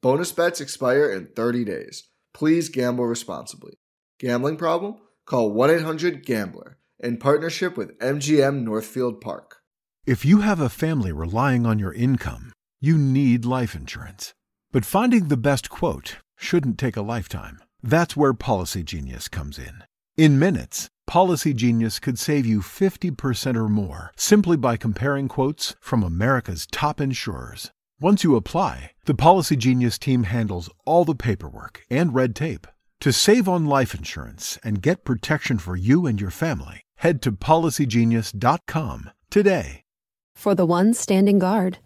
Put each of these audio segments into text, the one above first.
Bonus bets expire in 30 days. Please gamble responsibly. Gambling problem? Call 1 800 Gambler in partnership with MGM Northfield Park. If you have a family relying on your income, you need life insurance. But finding the best quote shouldn't take a lifetime. That's where Policygenius comes in. In minutes, Policygenius could save you 50% or more simply by comparing quotes from America's top insurers. Once you apply, the Policygenius team handles all the paperwork and red tape. To save on life insurance and get protection for you and your family, head to policygenius.com today. For the ones standing guard,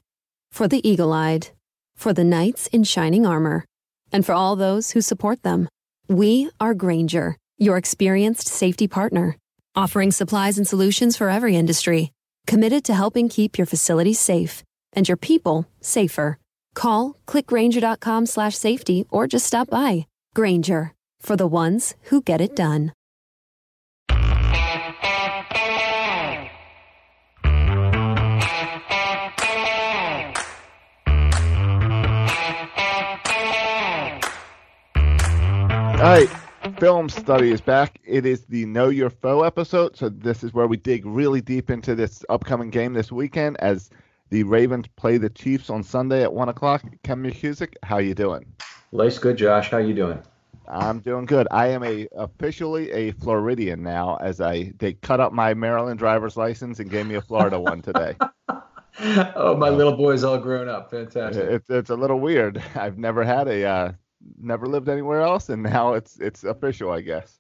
for the eagle eyed, for the knights in shining armor, and for all those who support them, we are Grainger, your experienced safety partner, offering supplies and solutions for every industry, committed to helping keep your facilities safe and your people safer. Call clickgrainger.com slash safety or just stop by. Grainger for the ones who get it done. All right, film study is back. It is the Know Your Foe episode. So this is where we dig really deep into this upcoming game this weekend as the Ravens play the Chiefs on Sunday at one o'clock. Ken McKusick, how you doing? Life's good, Josh. How you doing? I'm doing good. I am a officially a Floridian now, as I they cut up my Maryland driver's license and gave me a Florida one today. oh, my little boy's all grown up. Fantastic. It's it's a little weird. I've never had a uh, never lived anywhere else, and now it's it's official, I guess.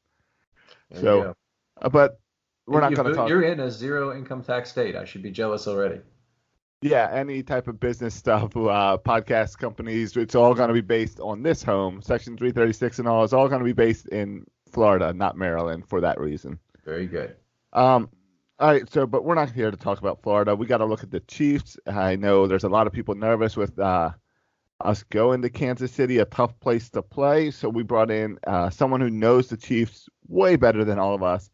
There So, uh, but we're not going to talk. You're in a zero income tax state. I should be jealous already. Yeah, any type of business stuff, uh, podcast companies, it's all going to be based on this home, Section 336 and all. It's all going to be based in Florida, not Maryland, for that reason. Very good. Um, all right, so but we're not here to talk about Florida. We got to look at the Chiefs. I know there's a lot of people nervous with uh, us going to Kansas City, a tough place to play. So we brought in uh, someone who knows the Chiefs way better than all of us,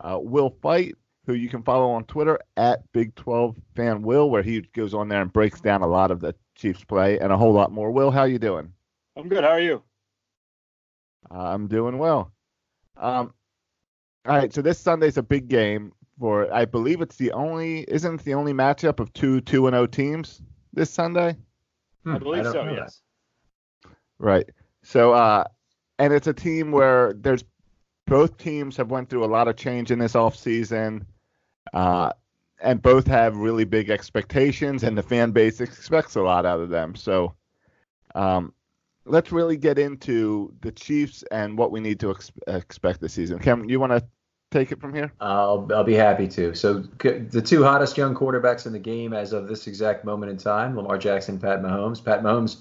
uh, Will Fight, who you can follow on Twitter at Big 12 Fan Will, where he goes on there and breaks down a lot of the Chiefs play and a whole lot more. Will, how you doing? I'm good. How are you? I'm doing well. Um, all right, so this Sunday's a big game for. I believe it's the only. Isn't it the only matchup of two two and O teams this Sunday? I believe don't so. know Yes. Right. So, uh, and it's a team where there's both teams have went through a lot of change in this off season, uh, and both have really big expectations, and the fan base expects a lot out of them. So, um, let's really get into the Chiefs and what we need to ex- expect this season. Cam, you want to take it from here? I'll, I'll be happy to. So the two hottest young quarterbacks in the game as of this exact moment in time, Lamar Jackson, Pat Mahomes. Pat Mahomes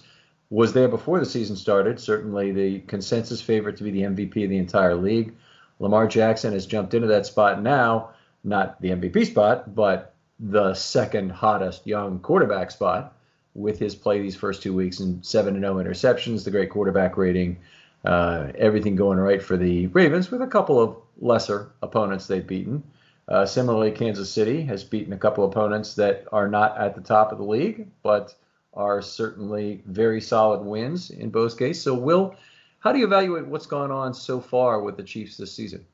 was there before the season started, certainly the consensus favorite to be the MVP of the entire league. Lamar Jackson has jumped into that spot now, not the MVP spot, but the second hottest young quarterback spot with his play these first two weeks and seven to no interceptions, the great quarterback rating, uh, everything going right for the Ravens with a couple of lesser opponents they've beaten. Uh, similarly, Kansas City has beaten a couple opponents that are not at the top of the league, but are certainly very solid wins in both cases. So, Will, how do you evaluate what's gone on so far with the Chiefs this season?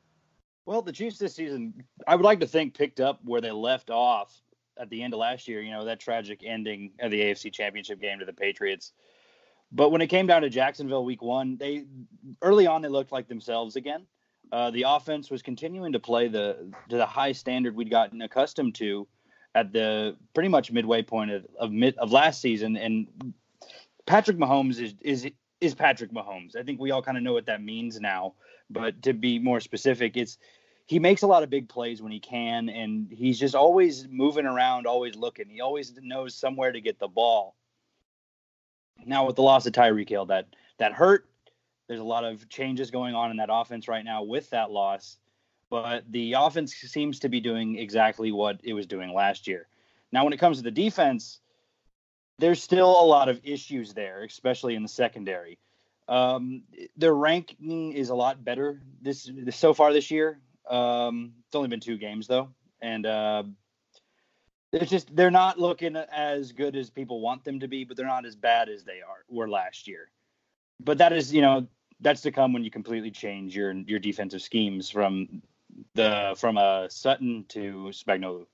Well, the Chiefs this season, I would like to think, picked up where they left off at the end of last year. You know, that tragic ending of the AFC Championship game to the Patriots. But when it came down to Jacksonville week one, they early on they looked like themselves again. Uh, the offense was continuing to play the to the high standard we'd gotten accustomed to at the pretty much midway point of of, mid, of last season. And Patrick Mahomes is is is Patrick Mahomes. I think we all kind of know what that means now. But to be more specific, it's he makes a lot of big plays when he can, and he's just always moving around, always looking. He always knows somewhere to get the ball. Now with the loss of Tyreek Hill, that that hurt. There's a lot of changes going on in that offense right now with that loss, but the offense seems to be doing exactly what it was doing last year. Now, when it comes to the defense, there's still a lot of issues there, especially in the secondary. Um, their ranking is a lot better this, so far this year. Um, it's only been two games though, and uh, it's just they're not looking as good as people want them to be, but they're not as bad as they are were last year. But that is, you know, that's to come when you completely change your your defensive schemes from the from uh, Sutton to Spagnuolo.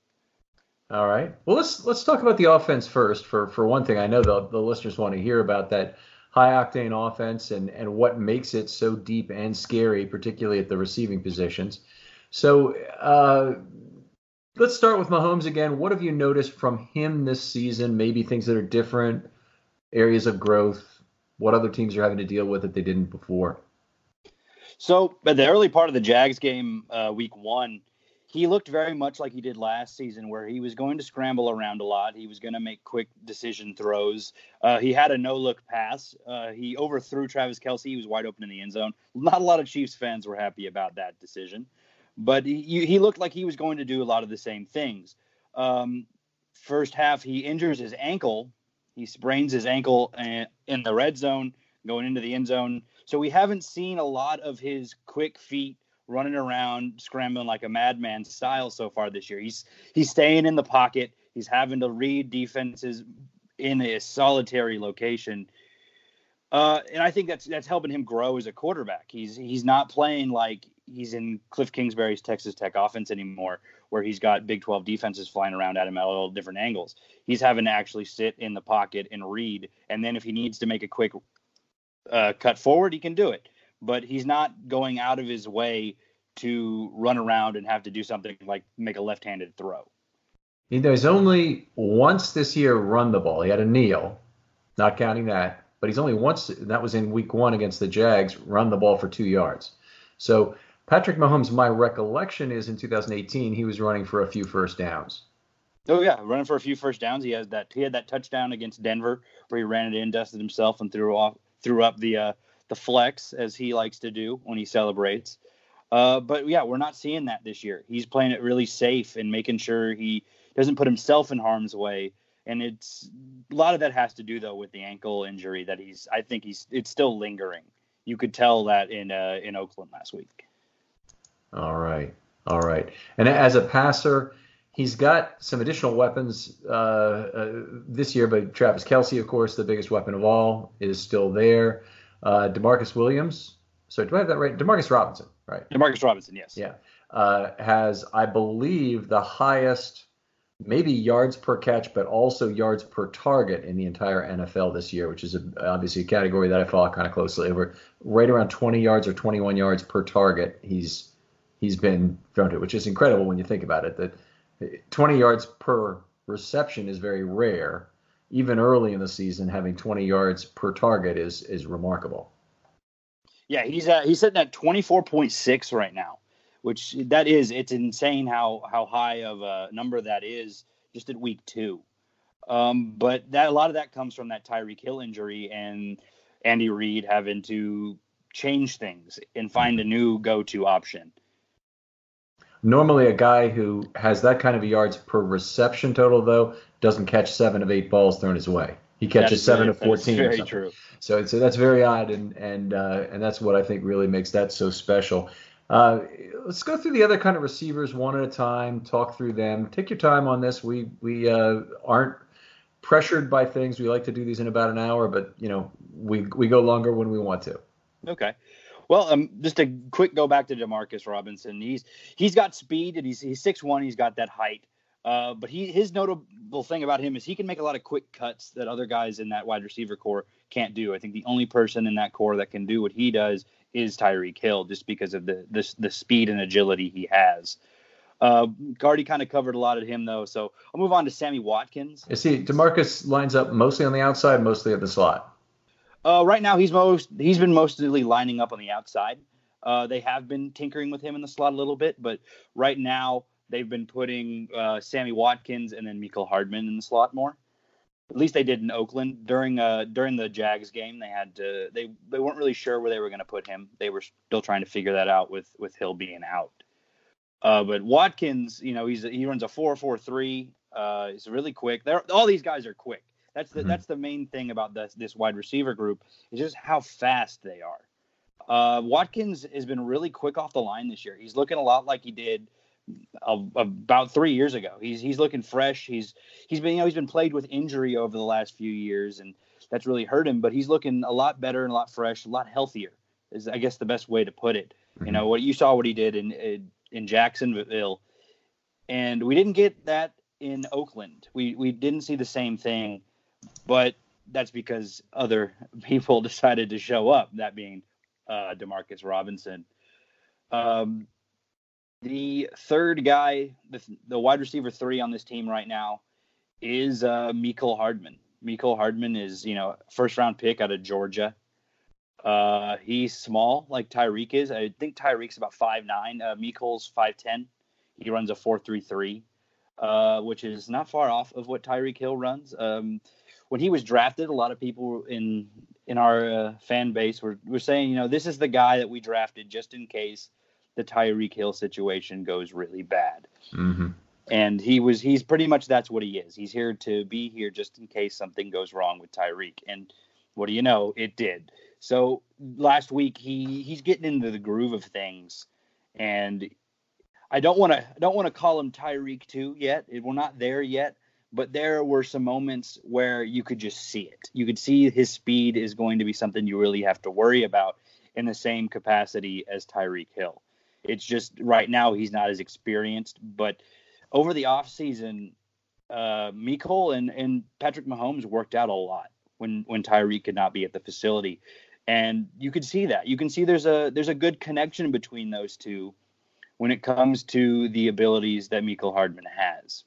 All right. Well, let's let's talk about the offense first. For for one thing, I know the the listeners want to hear about that high octane offense and and what makes it so deep and scary, particularly at the receiving positions. So uh, let's start with Mahomes again. What have you noticed from him this season? Maybe things that are different, areas of growth. What other teams are having to deal with that they didn't before? So, at the early part of the Jags game, uh, week one, he looked very much like he did last season, where he was going to scramble around a lot. He was going to make quick decision throws. Uh, he had a no look pass. Uh, he overthrew Travis Kelce. He was wide open in the end zone. Not a lot of Chiefs fans were happy about that decision but he, he looked like he was going to do a lot of the same things. Um, first half, he injures his ankle. He sprains his ankle uh, in the red zone, going into the end zone. So we haven't seen a lot of his quick feet running around, scrambling like a madman style so far this year. He's he's staying in the pocket. He's having to read defenses in a solitary location. Uh, and I think that's that's helping him grow as a quarterback. He's he's not playing like he's in Cliff Kingsbury's Texas Tech offense anymore, where he's got Big 12 defenses flying around at him at all different angles. He's having to actually sit in the pocket and read, and then if he needs to make a quick uh, cut forward, he can do it. But he's not going out of his way to run around and have to do something like make a left-handed throw. He He's only once this year run the ball. He had a kneel, not counting that, but he's only once. That was in Week One against the Jags. Run the ball for two yards. So Patrick Mahomes, my recollection is in 2018 he was running for a few first downs. Oh yeah, running for a few first downs. He has that. He had that touchdown against Denver where he ran it in, dusted himself, and threw off, threw up the uh, the flex as he likes to do when he celebrates. Uh, but yeah, we're not seeing that this year. He's playing it really safe and making sure he doesn't put himself in harm's way. And it's a lot of that has to do though with the ankle injury that he's. I think he's. It's still lingering. You could tell that in uh, in Oakland last week. All right, all right. And as a passer, he's got some additional weapons uh, uh, this year. But Travis Kelce, of course, the biggest weapon of all, is still there. Uh, Demarcus Williams. So do I have that right? Demarcus Robinson, right? Demarcus Robinson, yes. Yeah, uh, has I believe the highest maybe yards per catch, but also yards per target in the entire NFL this year, which is a, obviously a category that I follow kind of closely. Over right around 20 yards or 21 yards per target, he's he's been thrown to, which is incredible when you think about it. That 20 yards per reception is very rare even early in the season, having 20 yards per target is is remarkable. Yeah, he's at, he's sitting at 24.6 right now, which that is it's insane how how high of a number that is just at week two. Um, but that a lot of that comes from that Tyreek Hill injury and Andy Reid having to change things and find a new go-to option. Normally, a guy who has that kind of yards per reception total, though, doesn't catch seven of eight balls thrown his way. He catches seven of fourteen. very true. So, so that's very odd, and and uh, and that's what I think really makes that so special. Uh, let's go through the other kind of receivers one at a time. Talk through them. Take your time on this. We we uh, aren't pressured by things. We like to do these in about an hour, but you know we we go longer when we want to. Okay. Well, um, just a quick go back to Demarcus Robinson. He's he's got speed and he's he's six one. He's got that height. Uh, but he his notable thing about him is he can make a lot of quick cuts that other guys in that wide receiver corps can't do. I think the only person in that corps that can do what he does is Tyreek Hill, just because of the the, the speed and agility he has. Uh, Gardy kind of covered a lot of him though, so I'll move on to Sammy Watkins. You see, Demarcus lines up mostly on the outside, mostly at the slot. Uh, right now, he's most he's been mostly lining up on the outside. Uh, they have been tinkering with him in the slot a little bit, but right now they've been putting uh, Sammy Watkins and then Michael Hardman in the slot more. At least they did in Oakland during uh, during the Jags game. They had to they they weren't really sure where they were going to put him. They were still trying to figure that out with with Hill being out. Uh, but Watkins, you know, he's he runs a four four three. Uh, he's really quick. They're, all these guys are quick. That's the mm-hmm. that's the main thing about this this wide receiver group is just how fast they are. Uh, Watkins has been really quick off the line this year. He's looking a lot like he did about three years ago. He's he's looking fresh. He's he's been you know he's been plagued with injury over the last few years, and that's really hurt him. But he's looking a lot better and a lot fresh, a lot healthier. Is I guess the best way to put it. Mm-hmm. You know what you saw what he did in in Jacksonville, and we didn't get that in Oakland. We we didn't see the same thing, but that's because other people decided to show up. That being uh, Demarcus Robinson. Um, the third guy, the, the wide receiver three on this team right now, is uh, Mecole Hardman. Mecole Hardman is, you know, first round pick out of Georgia. Uh, he's small like Tyreek is. I think Tyreek's about five nine. Uh, five ten. He runs a four three three, uh, which is not far off of what Tyreek Hill runs. Um, when he was drafted, a lot of people in in our uh, fan base were were saying, you know, this is the guy that we drafted just in case the Tyreek Hill situation goes really bad. Mm-hmm. And he was he's pretty much that's what he is. He's here to be here just in case something goes wrong with Tyreek. And what do you know? It did. So last week he he's getting into the groove of things, and I don't want to don't want to call him Tyreek two yet. We're not there yet, but there were some moments where you could just see it. You could see his speed is going to be something you really have to worry about in the same capacity as Tyreek Hill. It's just right now he's not as experienced, but over the offseason, uh, Mecole and, and Patrick Mahomes worked out a lot when when Tyreek could not be at the facility, and you could see that. You can see there's a there's a good connection between those two when it comes to the abilities that Mecole Hardman has.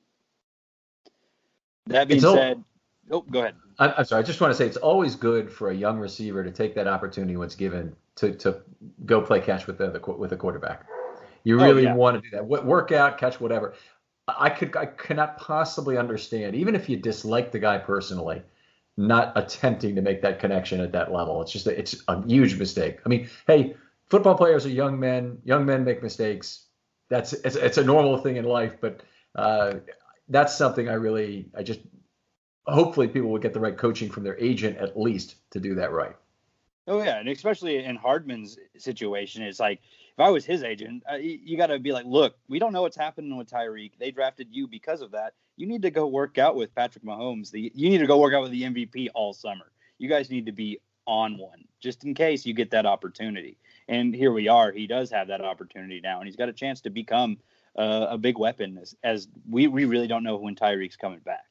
That being it's said, oh, go ahead. I'm sorry. I just want to say it's always good for a young receiver to take that opportunity once given to to go play catch with the, the with a quarterback. You oh, really oh, yeah. want to do that. Work out, catch whatever. I could I cannot possibly understand, even if you dislike the guy personally, not attempting to make that connection at that level. It's just a, it's a huge mistake. I mean, hey, football players are young men. Young men make mistakes. That's it's, it's a normal thing in life, but uh, that's something I really I just hopefully people will get the right coaching from their agent at least to do that right. Oh yeah, and especially in Hardman's situation, it's like if I was his agent, uh, you, got to be like, look, we don't know what's happening with Tyreek. They drafted you because of that. You need to go work out with Patrick Mahomes. The you need to go work out with the MVP all summer. You guys need to be on one just in case you get that opportunity. And here we are. He does have that opportunity now, and he's got a chance to become uh, a big weapon. As, as we we really don't know when Tyreek's coming back.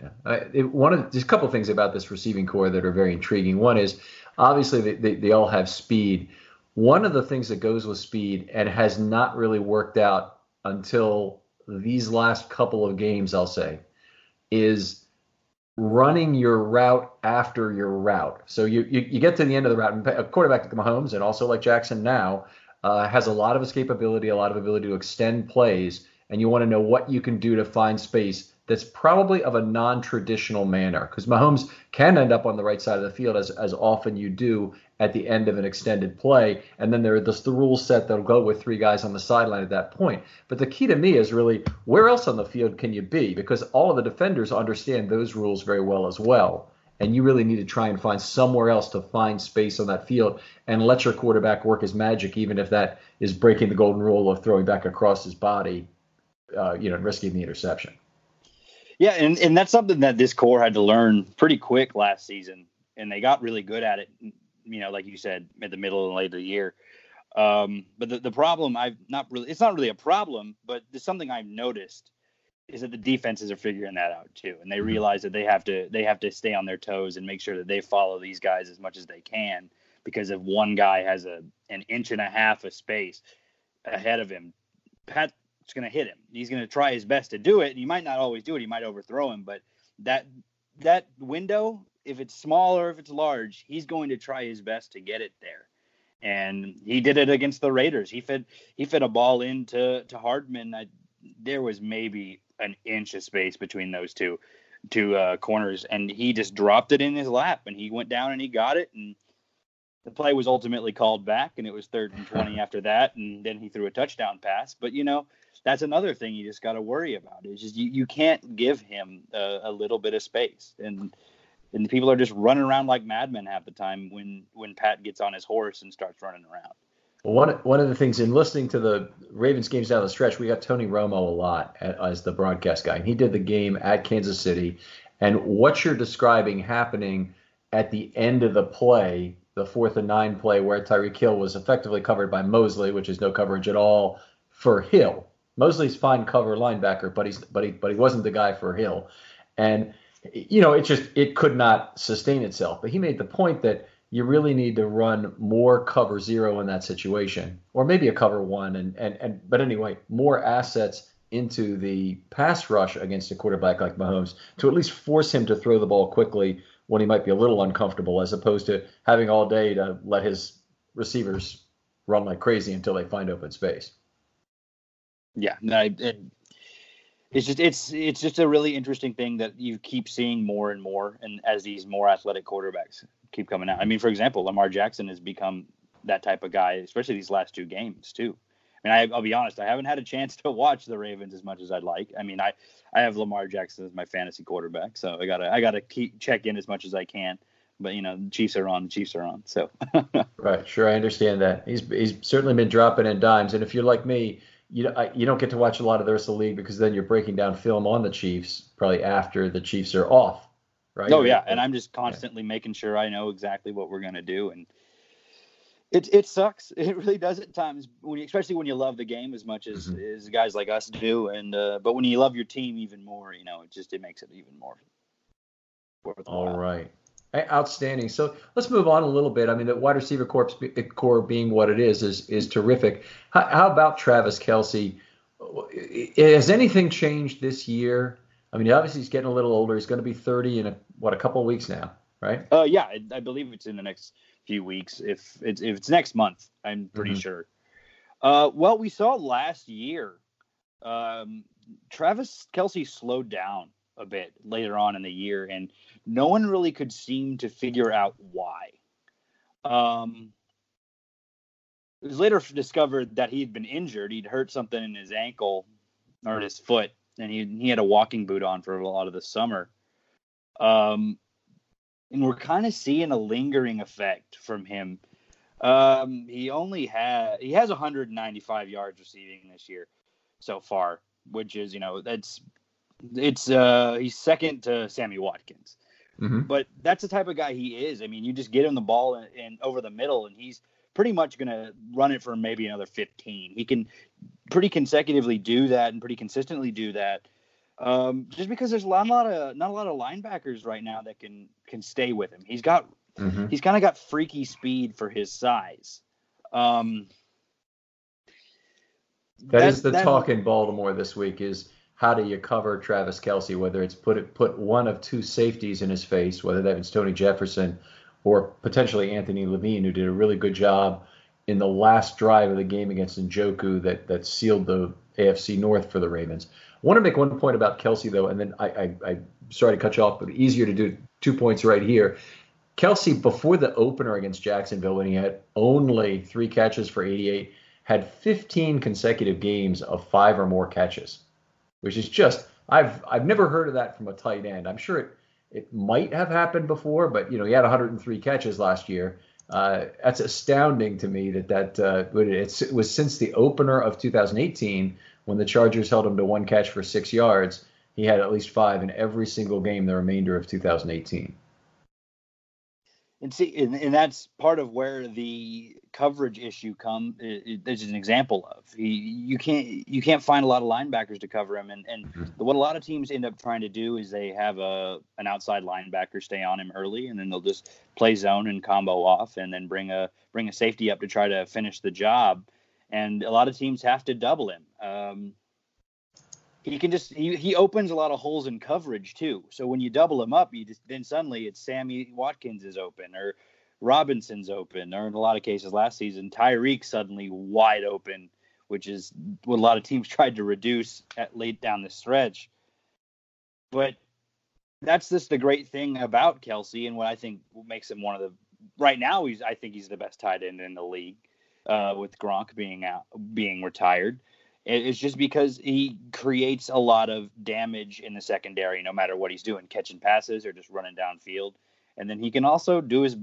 Yeah, uh, it, one of there's a couple things about this receiving corps that are very intriguing. One is obviously they, they, they all have speed. One of the things that goes with speed and has not really worked out until these last couple of games, I'll say, is running your route after your route. So you, you, you get to the end of the route, and a quarterback like Mahomes, and also like Jackson now, uh, has a lot of escapability, a lot of ability to extend plays, and you want to know what you can do to find space that's probably of a non-traditional manner because Mahomes can end up on the right side of the field as, as often you do at the end of an extended play. And then there just the rule set that'll go with three guys on the sideline at that point. But the key to me is really where else on the field can you be? Because all of the defenders understand those rules very well as well. And you really need to try and find somewhere else to find space on that field and let your quarterback work his magic, even if that is breaking the golden rule of throwing back across his body, uh, you know, risking the interception. Yeah, and, and that's something that this corps had to learn pretty quick last season, and they got really good at it. You know, like you said, at the middle and late of the year. Um, but the, the problem I've not really it's not really a problem, but there's something I've noticed is that the defenses are figuring that out too, and they mm-hmm. realize that they have to they have to stay on their toes and make sure that they follow these guys as much as they can because if one guy has a an inch and a half of space ahead of him, Pat it's going to hit him. He's going to try his best to do it. And he might not always do it. He might overthrow him, but that that window, if it's small or if it's large, he's going to try his best to get it there. And he did it against the Raiders. He fed he fed a ball into to Hardman. I, there was maybe an inch of space between those two two uh, corners, and he just dropped it in his lap, and he went down and he got it, and the play was ultimately called back, and it was third and twenty after that, and then he threw a touchdown pass. But you know, that's another thing you just got to worry about. Is just you, you can't give him a, a, little bit of space, and and people are just running around like madmen half the time when when Pat gets on his horse and starts running around. One one of the things in listening to the Ravens games down the stretch, we got Tony Romo a lot as the broadcast guy, and he did the game at Kansas City. And what you're describing happening at the end of the play, the fourth and nine play, where Tyreek Hill was effectively covered by Mosley, which is no coverage at all for Hill. Mosley's fine cover linebacker, but he's but he but he wasn't the guy for Hill, and you know it just it could not sustain itself. But he made the point that you really need to run more cover zero in that situation, or maybe a cover one, and and and but anyway, more assets into the pass rush against a quarterback like Mahomes to at least force him to throw the ball quickly when he might be a little uncomfortable, as opposed to having all day to let his receivers run like crazy until they find open space. Yeah, no, it, it's just it's it's just a really interesting thing that you keep seeing more and more, and as these more athletic quarterbacks keep coming out. I mean, for example, Lamar Jackson has become that type of guy, especially these last two games too. I mean, I, will be honest, I haven't had a chance to watch the Ravens as much as I'd like. I mean, I I have Lamar Jackson as my fantasy quarterback, so I gotta I gotta keep check in as much as I can. But you know, the Chiefs are on, the Chiefs are on. So right, sure, I understand that. He's he's certainly been dropping in dimes, and if you're like me you you don't get to watch a lot of the rest of the league because then you're breaking down film on the Chiefs probably after the Chiefs are off, right? Oh yeah, and I'm just constantly yeah. making sure I know exactly what we're gonna do, and it it sucks. It really does at times when you, especially when you love the game as much as, mm-hmm. as guys like us do, and uh, but when you love your team even more, you know, it just it makes it even more. All right. Outstanding. So let's move on a little bit. I mean, the wide receiver corps, core being what it is is is terrific. How, how, about Travis Kelce? Has anything changed this year? I mean, obviously he's getting a little older. He's going to be 30 in a, what a couple of weeks now, right? Uh, yeah, I, I, believe it's in the next few weeks. If it's if it's next month, I'm pretty mm-hmm. sure. Uh, well, we saw last year, um, Travis Kelce slowed down a bit later on in the year, and no one really could seem to figure out why. Um, it was later discovered that he'd been injured. He'd hurt something in his ankle or his foot, and he he had a walking boot on for a lot of the summer. Um, and we're kind of seeing a lingering effect from him. Um, he only had he has 195 yards receiving this year so far, which is you know that's it's uh he's second to Sammy Watkins. Mm-hmm. But that's the type of guy he is. I mean, you just get him the ball and, and over the middle, and he's pretty much going to run it for maybe another 15. He can pretty consecutively do that and pretty consistently do that. Um, just because there's a lot, a lot of not a lot of linebackers right now that can can stay with him. He's got mm-hmm. he's kind of got freaky speed for his size. Um, that, that is the that, talk in Baltimore this week. Is how do you cover Travis Kelce? whether it's put it, put one of two safeties in his face, whether that was Tony Jefferson or potentially Anthony Levine, who did a really good job in the last drive of the game against Njoku that that sealed the AFC North for the Ravens. I want to make one point about Kelce though, and then I, I, I sorry to cut you off, but easier to do two points right here. Kelce before the opener against Jacksonville, when he had only three catches for 88, had 15 consecutive games of five or more catches, which is just I've I've never heard of that from a tight end. I'm sure it it might have happened before, but you know he had 103 catches last year. Uh, that's astounding to me that that uh, it was since the opener of 2018 when the Chargers held him to one catch for six yards. He had at least five in every single game the remainder of 2018 and see, and, and, that's part of where the coverage issue come. There's an example of he, you can't you can't find a lot of linebackers to cover him, and and mm-hmm. what a lot of teams end up trying to do is they have a an outside linebacker stay on him early, and then they'll just play zone and combo off, and then bring a bring a safety up to try to finish the job. And a lot of teams have to double him. Um, he can just he, he opens a lot of holes in coverage too. So when you double him up, you just then suddenly it's Sammy Watkins is open or Robinson's open, or in a lot of cases last season, Tyreek suddenly wide open, which is what a lot of teams tried to reduce at late down the stretch. But that's just the great thing about Kelce and what I think makes him one of the right now he's I think he's the best tight end in the league, uh, with Gronk being out being retired. It's just because he creates a lot of damage in the secondary, no matter what he's doing, catching passes or just running downfield. And then he can also do his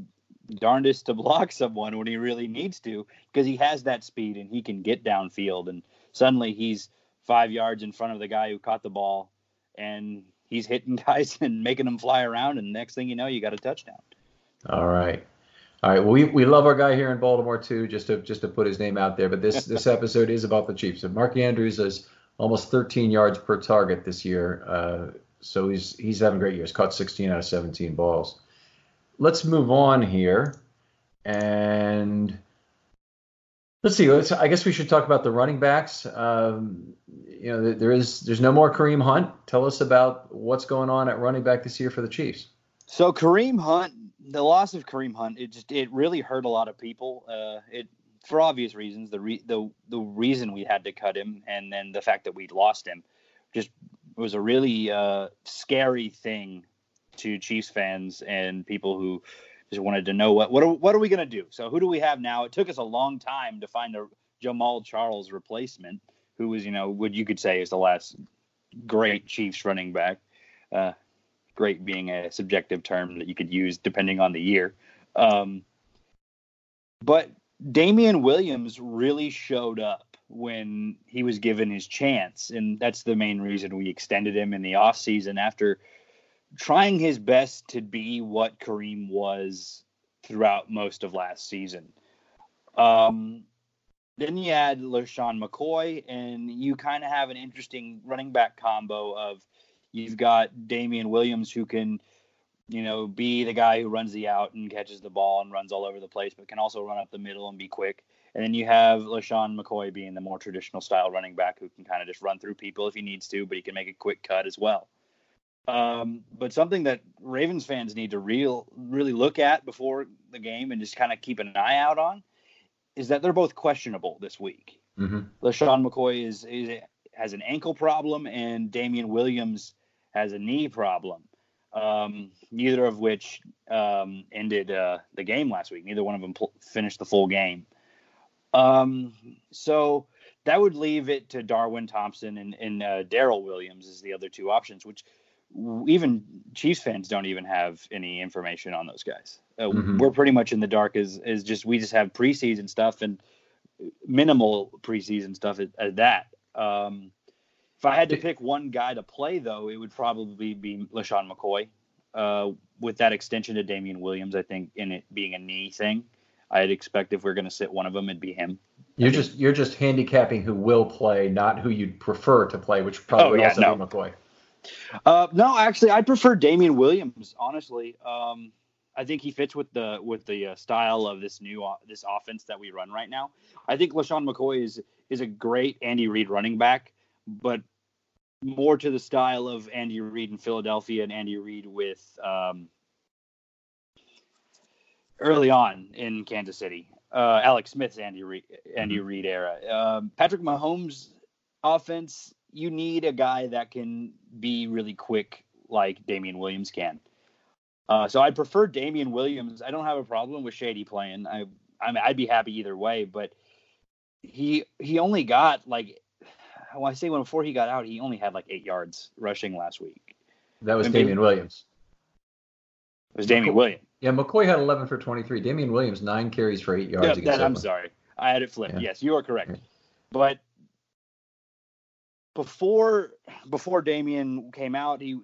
darndest to block someone when he really needs to, because he has that speed and he can get downfield. And suddenly he's five yards in front of the guy who caught the ball, and he's hitting guys and making them fly around. And next thing you know, you got a touchdown. All right. All right. Well, we, we love our guy here in Baltimore too, just to just to put his name out there. But this this episode is about the Chiefs. And Mark Andrews is almost 13 yards per target this year. Uh, so he's he's having great years. Caught 16 out of 17 balls. Let's move on here, and let's see. Let's, I guess we should talk about the running backs. Um, you know, there is there's no more Kareem Hunt. Tell us about what's going on at running back this year for the Chiefs. So Kareem Hunt the loss of Kareem Hunt, it just it really hurt a lot of people. Uh, it for obvious reasons. The re, the the reason we had to cut him, and then the fact that we lost him, just was a really uh, scary thing to Chiefs fans and people who just wanted to know what what are, what are we going to do. So who do we have now? It took us a long time to find a Jamaal Charles replacement, who was you know what you could say is the last great Chiefs running back. Uh, great being a subjective term that you could use depending on the year. Um, but Damien Williams really showed up when he was given his chance, and that's the main reason we extended him in the offseason after trying his best to be what Kareem was throughout most of last season. Um, then you add LeSean McCoy, and you kind of have an interesting running back combo of You've got Damien Williams who can, you know, be the guy who runs the out and catches the ball and runs all over the place, but can also run up the middle and be quick. And then you have LeSean McCoy being the more traditional style running back who can kind of just run through people if he needs to, but he can make a quick cut as well. Um, but something that Ravens fans need to real really look at before the game and just kind of keep an eye out on is that they're both questionable this week. Mm-hmm. LeSean McCoy is, is has an ankle problem, and Damien Williams has a knee problem. Um, neither of which um, ended uh, the game last week. Neither one of them pl- finished the full game. Um, so that would leave it to Darwin Thompson and, and uh, Darrel Williams as the other two options, which even Chiefs fans don't even have any information on those guys. Uh, mm-hmm. We're pretty much in the dark. Is is just we just have preseason stuff and minimal preseason stuff at, at that. Um, if I had to pick one guy to play, though, it would probably be LeSean McCoy. Uh, with that extension to Damien Williams, I think in it being a knee thing, I'd expect if we're going to sit one of them, it'd be him. You're just you're just handicapping who will play, not who you'd prefer to play, which probably oh, yeah, also no. be McCoy. Uh, no, actually, I prefer Damien Williams. Honestly, um, I think he fits with the with the uh, style of this new uh, this offense that we run right now. I think LeSean McCoy is is a great Andy Reid running back, but more to the style of Andy Reid in Philadelphia and Andy Reid with um, early on in Kansas City. Uh, Alex Smith's Andy Reid, Andy mm-hmm. Reid era. Um, Patrick Mahomes' offense, you need a guy that can be really quick like Damien Williams can. Uh, so I'd prefer Damien Williams. I don't have a problem with Shady playing. I, I mean, I'd be happy either way, but he he only got like when I say when before he got out, he only had like eight yards rushing last week. That was I mean, Damien Williams. It was Damien Williams. Yeah, McCoy had 11 for 23. Damien Williams nine carries for eight yards. Yeah, that, I'm sorry, I had it flipped. Yeah. Yes, you are correct. Yeah. But before before Damien came out, he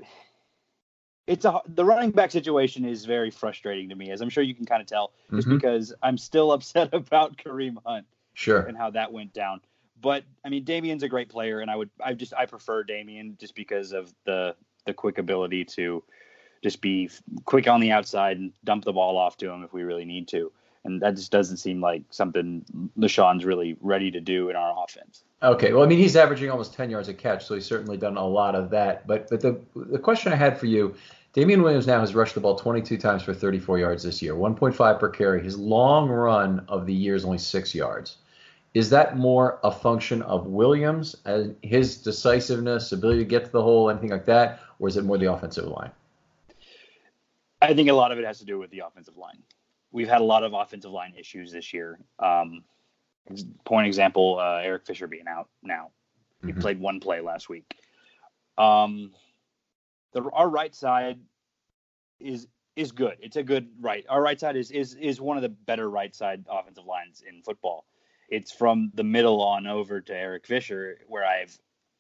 it's a the running back situation is very frustrating to me, as I'm sure you can kind of tell, just mm-hmm. because I'm still upset about Kareem Hunt. Sure. And how that went down. But I mean, Damien's a great player, and I would I just I prefer Damien just because of the the quick ability to just be quick on the outside and dump the ball off to him if we really need to. And that just doesn't seem like something LeSean's really ready to do in our offense. Okay, well, I mean, he's averaging almost 10 yards a catch, so he's certainly done a lot of that. But but the the question I had for you, Damien Williams now has rushed the ball 22 times for 34 yards this year, 1.5 per carry. His long run of the year is only six yards. Is that more a function of Williams and his decisiveness, ability to get to the hole, anything like that, or is it more the offensive line? I think a lot of it has to do with the offensive line. We've had a lot of offensive line issues this year. Um, point example, uh, Eric Fisher being out now. He mm-hmm. played one play last week. Um, the, our right side is is good. It's a good right. Our right side is is is one of the better right side offensive lines in football. It's from the middle on over to Eric Fisher, where I've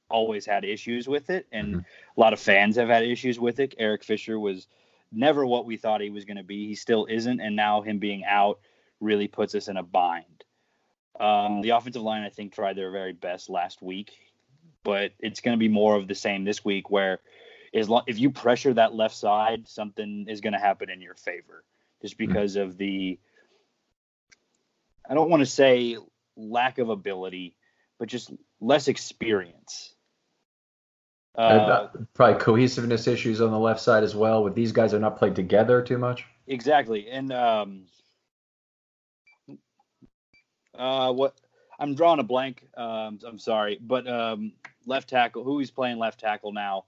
always had issues with it, and mm-hmm. a lot of fans have had issues with it. Eric Fisher was never what we thought he was going to be. He still isn't, and now him being out really puts us in a bind. Um, the offensive line, I think, tried their very best last week, but it's going to be more of the same this week, where as long, if you pressure that left side, something is going to happen in your favor, just mm-hmm. because mm-hmm. of the. I don't want to say lack of ability, but just less experience. Uh, uh, probably cohesiveness issues on the left side as well. With these guys are not played together too much. Exactly, and um, uh, what I'm drawing a blank. Um, I'm sorry, but um, left tackle. Who he's playing left tackle now?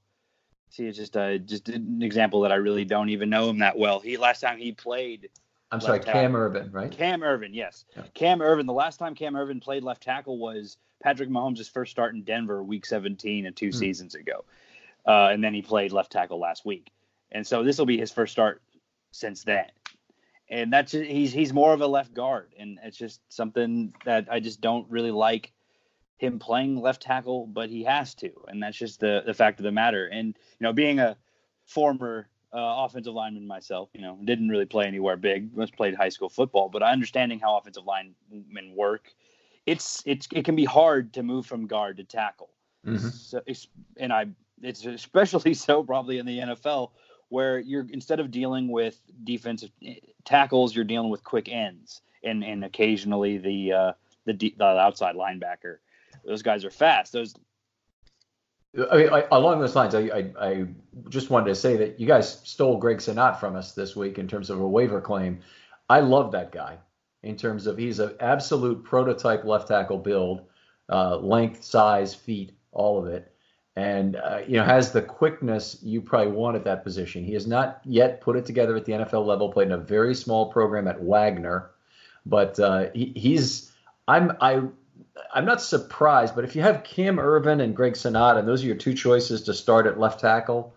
See, it's just a just an example that I really don't even know him that well. He last time he played I'm sorry, Cam Erving, right? Cam Erving, yes. Yeah. Cam Erving. The last time Cam Erving played left tackle was Patrick Mahomes' first start in Denver, Week 17, and two hmm. seasons ago, uh, and then he played left tackle last week, and so this will be his first start since then. And that's he's he's more of a left guard, and it's just something that I just don't really like him playing left tackle, but he has to, and that's just the the fact of the matter. And you know, being a former uh, offensive lineman myself. You know, didn't really play anywhere big. Just played high school football, but understanding how offensive linemen work, it's it's it can be hard to move from guard to tackle. Mm-hmm. So, and I it's especially so probably in the NFL where you're instead of dealing with defensive eh, tackles, you're dealing with quick ends and and occasionally the uh, the, the outside linebacker. Those guys are fast. Those I mean, I, along those lines, I, I, I, just wanted to say that you guys stole Greg Senat from us this week in terms of a waiver claim. I love that guy in terms of he's an absolute prototype left tackle build, uh, length, size, feet, all of it, and uh, you know has the quickness you probably want at that position. He has not yet put it together at the NFL level. Played in a very small program at Wagner, but uh, he, he's I'm I I'm not surprised, but if you have Cam Erving and Greg Senat, and those are your two choices to start at left tackle,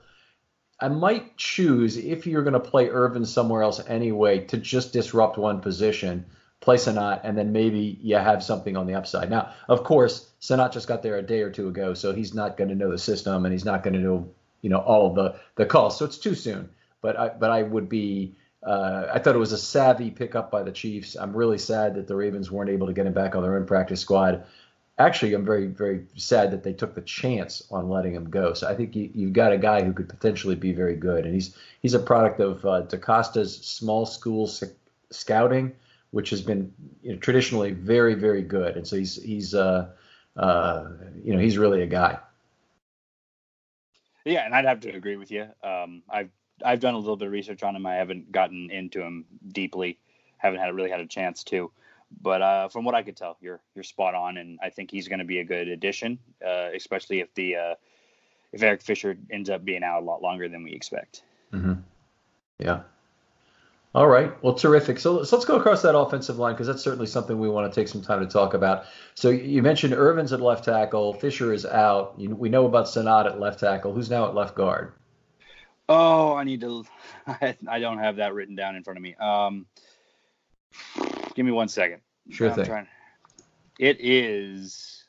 I might choose if you're going to play Erving somewhere else anyway to just disrupt one position, play Senat, and then maybe you have something on the upside. Now, of course, Senat just got there a day or two ago, so he's not going to know the system and he's not going to know, you know, all of the the calls. So it's too soon. But I but I would be uh, I thought it was a savvy pickup by the Chiefs. I'm really sad that the Ravens weren't able to get him back on their own practice squad. Actually, I'm very, very sad that they took the chance on letting him go. So I think you, have got a guy who could potentially be very good, and he's he's a product of uh, DeCosta's small school scouting, which has been you know, traditionally very, very good. And so he's he's uh, uh, you know he's really a guy. Yeah, and I'd have to agree with you. Um, I've I've done a little bit of research on him. I haven't gotten into him deeply. Haven't had really had a chance to. But uh, from what I could tell, you're you're spot on, and I think he's going to be a good addition, uh, especially if the uh, if Eric Fisher ends up being out a lot longer than we expect. Mm-hmm. Yeah. All right. Well, terrific. So let's, let's go across that offensive line because that's certainly something we want to take some time to talk about. So you mentioned Erving's at left tackle, Fisher is out. You, we know about Senat at left tackle. Who's now at left guard? Oh, I need to. I don't have that written down in front of me. Um, give me one second. Sure I'm thing. Trying, it is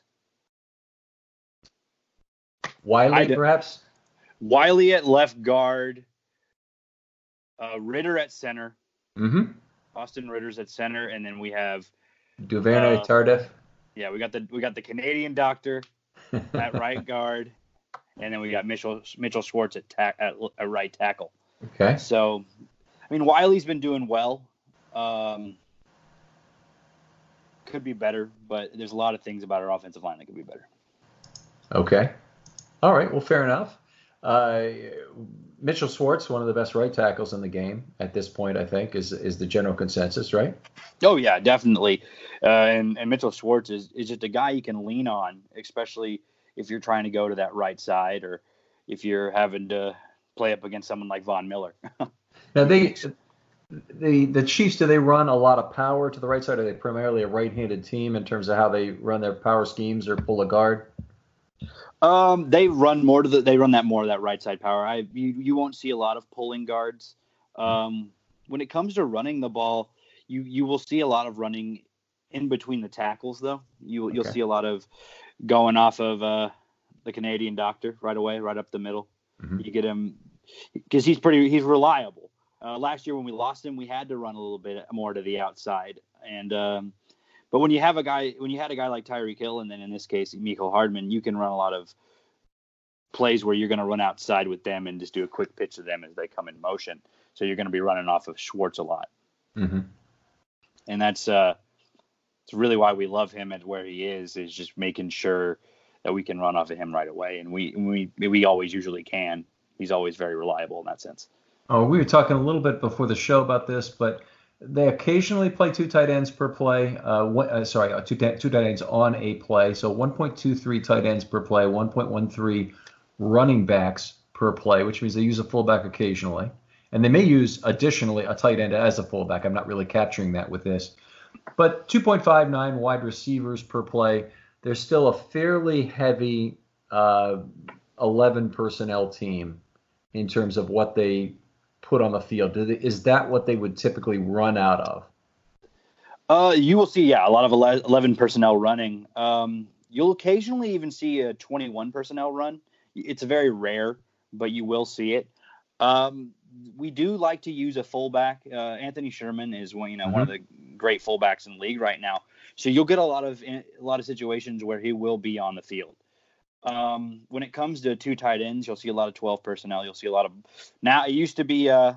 Wylie, d- perhaps. Wylie at left guard, uh, Reiter at center, Mm-hmm. Austin Reiter's at center, and then we have Duvernay Uh, Tardif. yeah we got the we got the Canadian doctor at right guard, and then we got Mitchell Mitchell Schwartz at ta- at, at right tackle. Okay. So, I mean, Wylie's been doing well. Um, could be better, but there's a lot of things about our offensive line that could be better. Okay. All right. Well, fair enough. Uh, Mitchell Schwartz, one of the best right tackles in the game at this point, I think, is is the general consensus, right? Oh yeah, definitely. Uh, and and Mitchell Schwartz is is just a guy you can lean on, especially if you're trying to go to that right side or if you're having to play up against someone like Von Miller. Now they, the the Chiefs, do they run a lot of power to the right side? Are they primarily a right-handed team in terms of how they run their power schemes or pull a guard? Um, they run more to the they run that more of that right side power. I you, you won't see a lot of pulling guards. Um, when it comes to running the ball, you you will see a lot of running in between the tackles though. You you'll see a lot of going off of uh, the Canadian doctor right away, right up the middle. Mhm. You get him because he's pretty he's reliable. Uh, last year when we lost him, we had to run a little bit more to the outside, and um, but when you have a guy when you had a guy like Tyreek Hill, and then in this case Mecole Hardman, you can run a lot of plays where you're going to run outside with them and just do a quick pitch to them as they come in motion. So you're going to be running off of Schwartz a lot, Mm-hmm. and that's uh, it's really why we love him at where he is is just making sure that we can run off of him right away, and we we we always usually can. He's always very reliable in that sense. Oh, we were talking a little bit before the show about this, but they occasionally play two tight ends per play. Uh, one, uh, sorry, uh, two, two tight ends on a play. So 1.23 tight ends per play, 1.13 running backs per play, which means they use a fullback occasionally. And they may use additionally a tight end as a fullback. I'm not really capturing that with this. But 2.59 wide receivers per play. There's still a fairly heavy uh, 11 personnel team in terms of what they put on the field. Is that what they would typically run out of? Uh, you will see, yeah, a lot of 11 personnel running. Um, you'll occasionally even see a 21 personnel run. It's very rare, but you will see it. Um, we do like to use a fullback. Uh, Anthony Sherman is one, you know, one of the great fullbacks in the league right now. So you'll get a lot of a lot of situations where he will be on the field. Um, when it comes to two tight ends, you'll see a lot of 12 personnel. You'll see a lot of now. It used to be. Uh,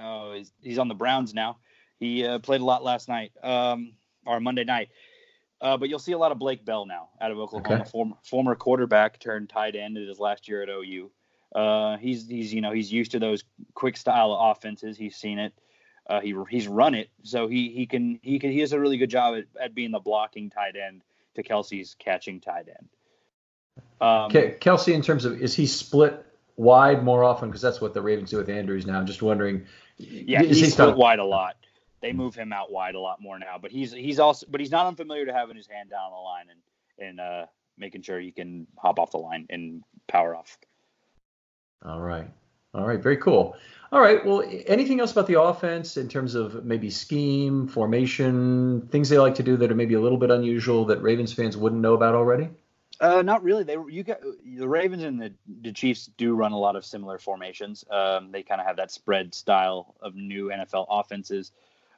oh, he's, he's on the Browns now. He uh, played a lot last night, um, or Monday night. Uh, but you'll see a lot of Blake Bell now out of Oklahoma, Okay. former former quarterback turned tight end in his last year at OU. Uh, he's he's you know he's used to those quick style of offenses. He's seen it. Uh, he he's run it, so he he can he can he does a really good job at, at being the blocking tight end to Kelce's catching tight end. Um, Kelce, in terms of is he split wide more often because that's what the Ravens do with Andrews now. I'm just wondering. Yeah, he's he split wide a lot. They move him out wide a lot more now, but he's he's also but he's not unfamiliar to having his hand down the line and and uh, making sure he can hop off the line and power off. All right. All right. Very cool. All right. Well, anything else about the offense in terms of maybe scheme, formation, things they like to do that are maybe a little bit unusual that Ravens fans wouldn't know about already? Uh, not really. They you got the Ravens and the, the Chiefs do run a lot of similar formations. Um, they kind of have that spread style of new NFL offenses.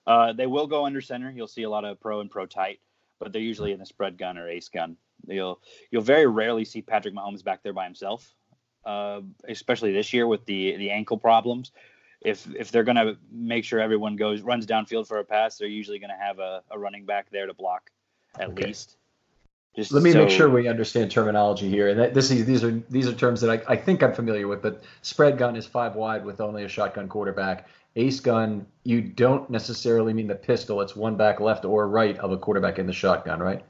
Uh, they will go under center. You'll see a lot of pro and pro tight, but they're usually in the spread gun or ace gun. You'll you'll very rarely see Patrick Mahomes back there by himself, uh, especially this year with the the ankle problems. If if they're gonna make sure everyone goes runs downfield for a pass, they're usually gonna have a, a running back there to block at Okay. least. Just Let me so, make sure we understand terminology here. And that, this is, these are these are terms that I, I think I'm familiar with. But spread gun is five wide with only a shotgun quarterback. Ace gun, you don't necessarily mean the pistol. It's one back left or right of a quarterback in the shotgun, right?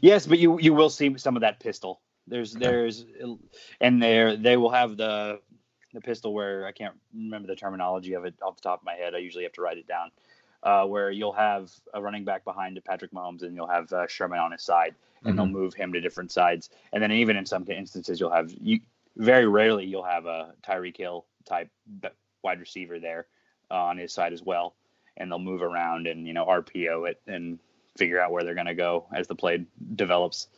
Yes, but you you will see some of that pistol. There's there's and there they will have the the pistol where I can't remember the terminology of it off the top of my head. I usually have to write it down. Uh, where you'll have a running back behind Patrick Mahomes and you'll have uh, Sherman on his side, and they'll move him to different sides. And then even in some instances, you'll have you very rarely you'll have a Tyreek Hill type wide receiver there uh, on his side as well, and they'll move around and you know RPO it and figure out where they're going to go as the play develops.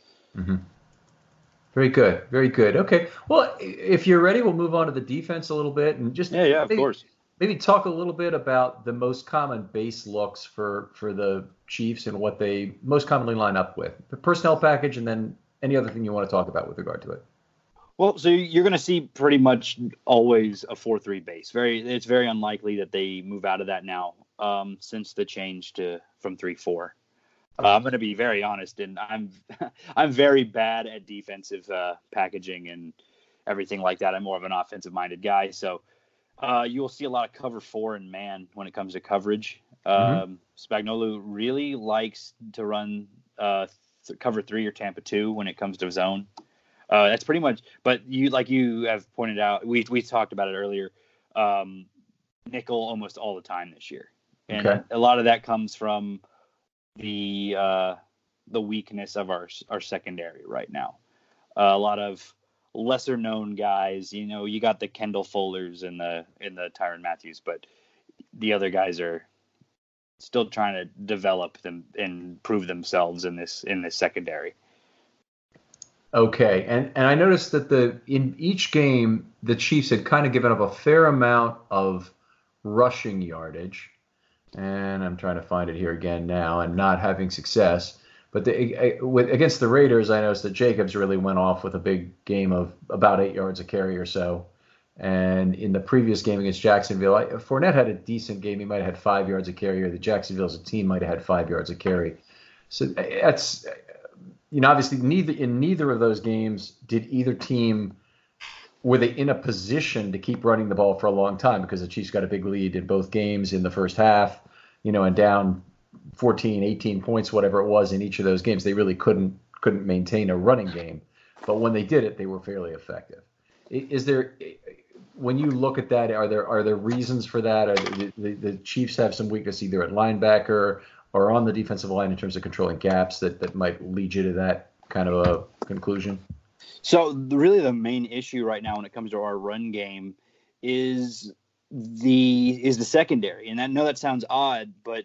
Very good, very good. Okay, well, if you're ready, we'll move on to the defense a little bit and just Yeah, yeah, of maybe, course. maybe talk a little bit about the most common base looks for for the Chiefs and what they most commonly line up with, the personnel package, and then any other thing you want to talk about with regard to it. Well, so you're going to see pretty much always a four-three base. Very, it's very unlikely that they move out of that now um, since the change to from three-four. Uh, I'm going to be very honest, and I'm I'm very bad at defensive uh, packaging and everything like that. I'm more of an offensive-minded guy, so uh, you will see a lot of cover four and man when it comes to coverage. Um, Spagnuolo really likes to run uh, th- cover three or Tampa two when it comes to zone. Uh, that's pretty much. But you, like you have pointed out, we we talked about it earlier. Um, nickel almost all the time this year, and Okay. a lot of that comes from the uh, the weakness of our our secondary right now. Uh, a lot of lesser known guys. You know, you got the Kendall Fullers and the and the Tyrann Mathieu, but the other guys are still trying to develop them and prove themselves in this in this secondary. Okay, and and I noticed that the in each game the Chiefs had kind of given up a fair amount of rushing yardage, and I'm trying to find it here again now, and not having success. But the, with, against the Raiders, I noticed that Jacobs really went off with a big game of about eight yards a carry or so. And in the previous game against Jacksonville, I, Fournette had a decent game. He might have had five yards a carry, or the Jacksonville as a team might have had five yards a carry. So that's you know, obviously neither in neither of those games did either team were they in a position to keep running the ball for a long time because the Chiefs got a big lead in both games in the first half, you know, and down 14, 18 points, whatever it was in each of those games. They really couldn't couldn't maintain a running game, but when they did it, they were fairly effective. Is there when you look at that, are there are there reasons for that? The, the, the Chiefs have some weakness either at linebacker or on the defensive line in terms of controlling gaps that, that might lead you to that kind of a conclusion? So really, the main issue right now when it comes to our run game is the is the secondary, and I know that sounds odd, but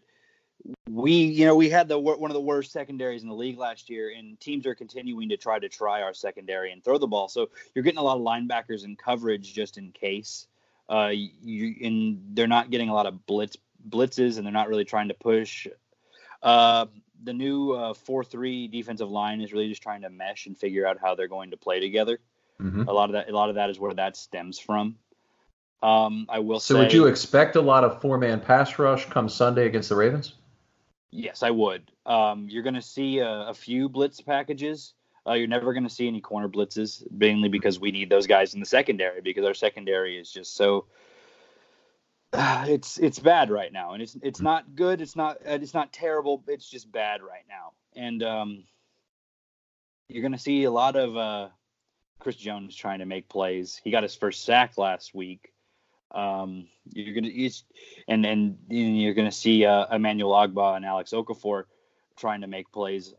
we you know we had the one of the worst secondaries in the league last year, and teams are continuing to try to try our secondary and throw the ball. So you're getting a lot of linebackers in coverage just in case. Uh, you and they're not getting a lot of blitz blitzes, and they're not really trying to push. Uh, the new uh, 4-3 defensive line is really just trying to mesh and figure out how they're going to play together. Mhm. A lot of that, a lot of that is where that stems from. Um, I will So say, would you expect a lot of four man pass rush come Sunday against the Ravens? yes, I would. Um, you're going to see a, a few blitz packages. Uh, you're never going to see any corner blitzes, mainly because we need those guys in the secondary because our secondary is just so. it's it's bad right now, and it's it's not good. It's not uh, it's not terrible. It's just bad right now, and um, you're going to see a lot of uh, Chris Jones trying to make plays. He got his first sack last week. Um, you're gonna and and you're gonna see uh, Emmanuel Ogbah and Alex Okafor trying to make plays.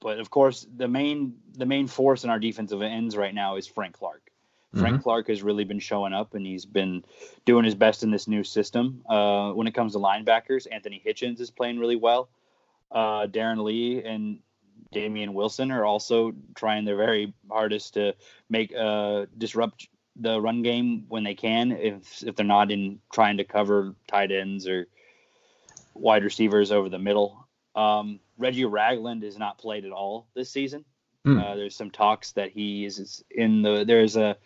But of course, the main the main force in our defensive ends right now is Frank Clark. Frank Clark has really been showing up, and he's been doing his best in this new system. Uh, when it comes to linebackers, Anthony Hitchens is playing really well. Uh, Darron Lee and Damien Wilson are also trying their very hardest to make uh, disrupt the run game when they can, if if they're not in trying to cover tight ends or wide receivers over the middle. Um, Reggie Ragland is not played at all this season. Hmm. Uh, there's some talks that he is in the there's a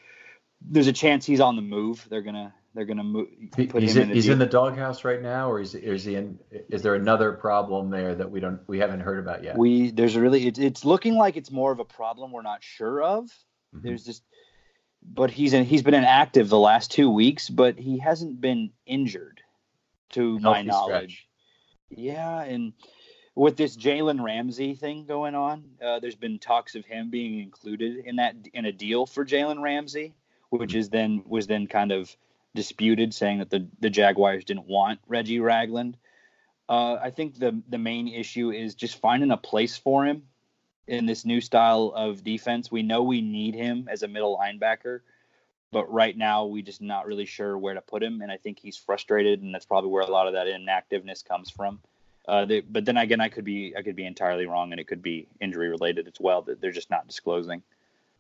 there's a chance he's on the move. They're gonna They're going to move. Put he's him in, in, he's the in the doghouse right now, or is is he in? Is there another problem there that we don't we haven't heard about yet? We there's a really it's, it's looking like it's more of a problem we're not sure of. Mhm. There's just, but he's in, he's been inactive the last two weeks, but he hasn't been injured, to my Healthy knowledge. Yeah, and with this Jalen Ramsey thing going on, uh, there's been talks of him being included in that in a deal for Jalen Ramsey, which is then was then kind of disputed, saying that the the Jaguars didn't want Reggie Ragland. Uh, I think the the main issue is just finding a place for him in this new style of defense. We know we need him as a middle linebacker, but right now we just not really sure where to put him, and I think he's frustrated, and that's probably where a lot of that inactiveness comes from. Uh, they, but then again, I could be I could be entirely wrong, and it could be injury related as well that they're just not disclosing.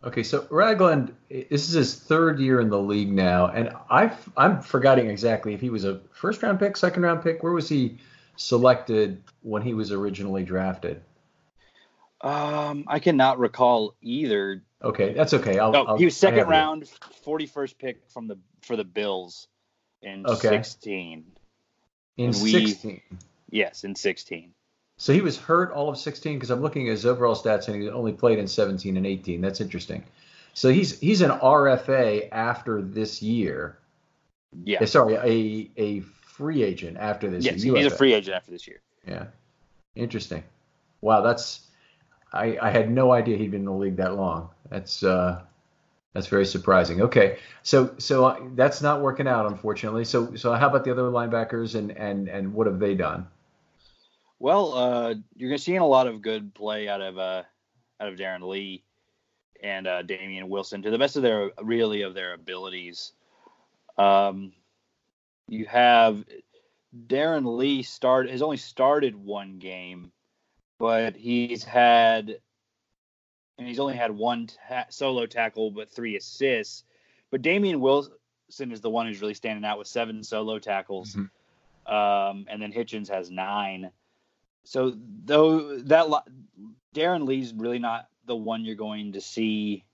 Okay, so Ragland, this is his third year in the league now, and I I'm forgetting exactly if he was a first round pick, second round pick. Where was he selected when he was originally drafted? Um, I cannot recall either. Okay, that's okay. I'll, No, I'll- he was second round, forty first pick from the for the Bills in Okay. sixteen. in we- 16. Yes, in sixteen. So he was hurt all of 16 because I'm looking at his overall stats and he only played in 17 and 18. That's interesting. So he's he's an RFA after this year. Yeah. Eh, sorry, a a free agent after this Yes, year. he's a free agent after this year. Yeah. Interesting. Wow, that's I, I had no idea he'd been in the league that long. That's uh that's very surprising. Okay. So so uh, that's not working out unfortunately. So so how about the other linebackers and and and what have they done? Well, uh, you're gonna seeing a lot of good play out of uh, out of Darron Lee and uh, Damien Wilson to the best of their really of their abilities. Um, you have Darron Lee start has only started one game, but he's had and he's only had one ta- solo tackle but three assists. But Damien Wilson is the one who's really standing out with seven solo tackles, Mhm. um, and then Hitchens has nine. So though that Darron Lee's really not the one you're going to see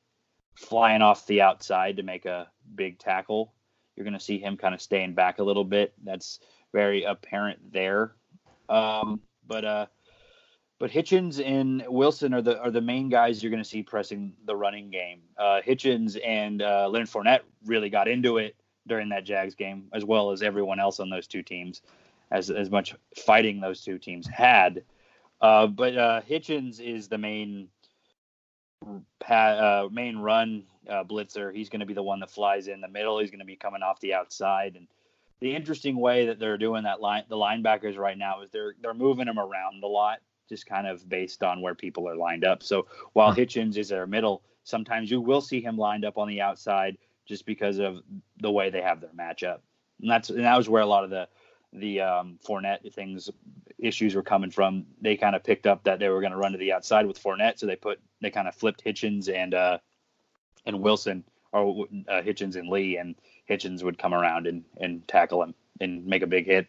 flying off the outside to make a big tackle. You're going to see him kind of staying back a little bit. That's very apparent there. Um, but uh, but Hitchens and Wilson are the are the main guys you're going to see pressing the running game. Uh, Hitchens and uh, Leonard Fournette really got into it during that Jags game, as well as everyone else on those two teams, as as much fighting those two teams had. Uh, but uh, Hitchens is the main pa- uh, main run uh, blitzer. He's going to be the one that flies in the middle. He's going to be coming off the outside. And the interesting way that they're doing that line, the linebackers right now is they're they're moving them around a lot, just kind of based on where people are lined up. So while Hitchens is their middle, sometimes you will see him lined up on the outside just because of the way they have their matchup. And that's and that was where a lot of the the um, Fournette things issues were coming from. They kind of picked up that they were going to run to the outside with Fournette, so they put they kind of flipped Hitchens and uh, and Wilson or uh, Hitchens and Lee, and Hitchens would come around and and tackle him and make a big hit.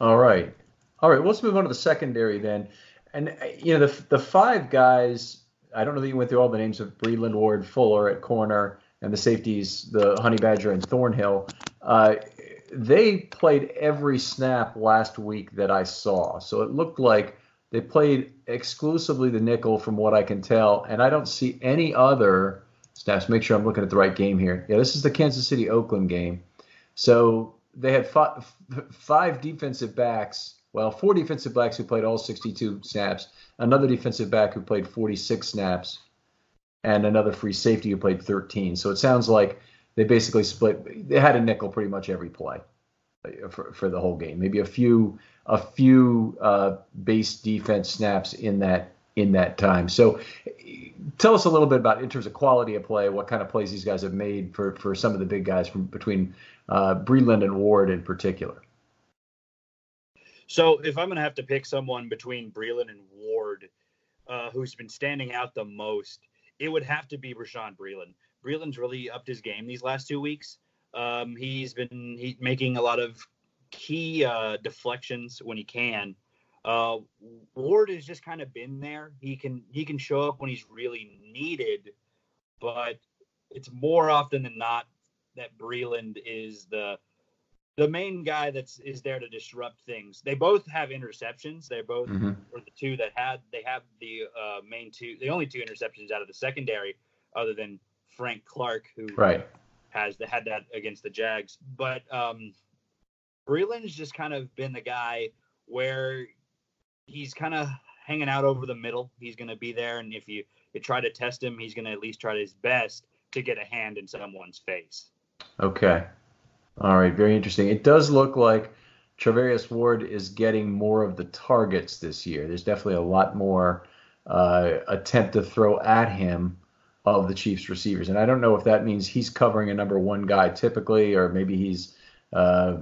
All right. All right. Let's move on to the secondary then. And, uh, you know, the, the five guys, I don't know that you went through all the names of Breeland, Ward, Fuller at corner, and the safeties, the Honey Badger and Thornhill. Uh, they played every snap last week that I saw. So it looked like they played exclusively the nickel from what I can tell. And I don't see any other snaps. Make sure I'm looking at the right game here. Yeah, this is the Kansas City Oakland game. So they had five, five defensive backs, well, four defensive backs who played all 62 snaps, another defensive back who played 46 snaps, and another free safety who played 13. So it sounds like they basically split. They had a nickel pretty much every play uh, for, for the whole game. Maybe a few a few uh, base defense snaps in that in that time. So tell us a little bit about in terms of quality of play, what kind of plays these guys have made for for some of the big guys from between uh, and Ward in particular. So if I'm going to have to pick someone between Breeland and Ward, uh, who's been standing out the most, it would have to be Rashawn Breeland. Breeland's really upped his game these last two weeks. Um, he's been he, making a lot of key uh, deflections when he can. Uh, Ward has just kind of been there. He can he can show up when he's really needed, but it's more often than not that Breeland is the the main guy that's is there to disrupt things. They both have interceptions. They both Mhm. were the two that had they have the uh, main two, the only two interceptions out of the secondary, other than Frank Clark, who Right. has the, had that against the Jags. But um, Breeland's just kind of been the guy where he's kind of hanging out over the middle. He's going to be there, and if you, you try to test him, he's going to at least try his best to get a hand in someone's face. Okay. All right. Very interesting. It does look like Charvarius Ward is getting more of the targets this year. There's definitely a lot more uh, attempt to throw at him of the Chiefs receivers, and I don't know if that means he's covering a number one guy typically, or maybe he's, uh,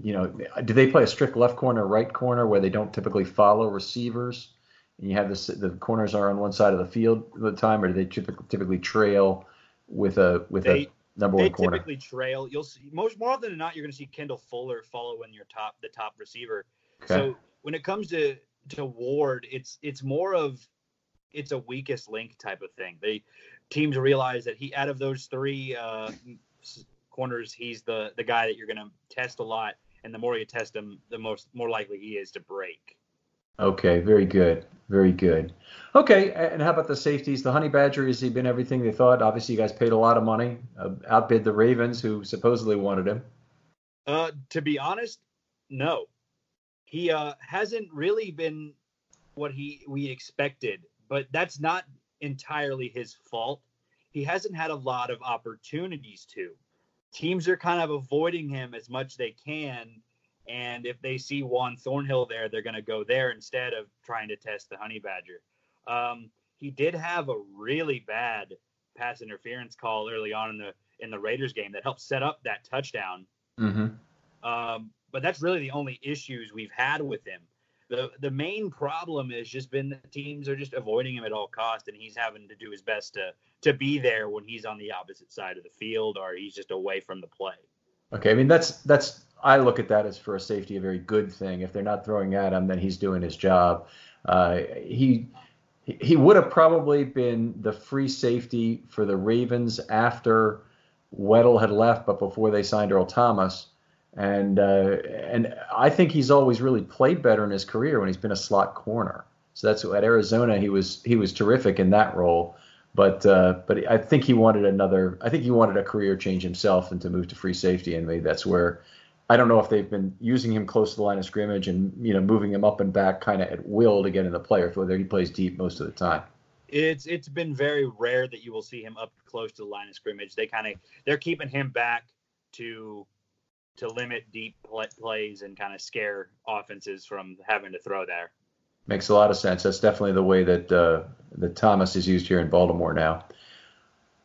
you know, do they play a strict left corner, right corner where they don't typically follow receivers? And you have this, the corners are on one side of the field at the time, or do they typically, typically trail with a with They- a number one corner? They typically trail. You'll see most more often than not, you're going to see Kendall Fuller following your top the top receiver. Okay. So when it comes to to Ward, it's it's more of it's a weakest link type of thing. They teams realize that he out of those three uh, corners, he's the the guy that you're going to test a lot, and the more you test him, the most more likely he is to break. Okay, very good, very good. Okay, and how about the safeties? The Honey Badger has he been everything they thought? Obviously, you guys paid a lot of money, uh, outbid the Ravens, who supposedly wanted him. Uh, to be honest, no. He uh, hasn't really been what he we expected, but that's not entirely his fault. He hasn't had a lot of opportunities to. Teams are kind of avoiding him as much they can, and if they see Juan Thornhill there, they're going to go there instead of trying to test the Honey Badger. Um, he did have a really bad pass interference call early on in the in the Raiders game that helped set up that touchdown. Mm-hmm. Um, but that's really the only issues we've had with him. The the main problem has just been that teams are just avoiding him at all costs, and he's having to do his best to to be there when he's on the opposite side of the field or he's just away from the play. Okay, I mean that's that's I look at that as for a safety a very good thing. If they're not throwing at him, then he's doing his job. Uh, he he would have probably been the free safety for the Ravens after Weddle had left, but before they signed Earl Thomas. And uh, and I think he's always really played better in his career when he's been a slot corner. So that's at Arizona he was he was terrific in that role. But uh, but I think he wanted another. I think he wanted a career change himself and to move to free safety, and maybe that's where. I don't know if they've been using him close to the line of scrimmage and you know moving him up and back kind of at will to get in the play, or whether he plays deep most of the time. It's it's been very rare that you will see him up close to the line of scrimmage. They kind of they're keeping him back to to limit deep plays and kind of scare offenses from having to throw there. Makes a lot of sense. That's definitely the way that uh, that Thomas is used here in Baltimore now.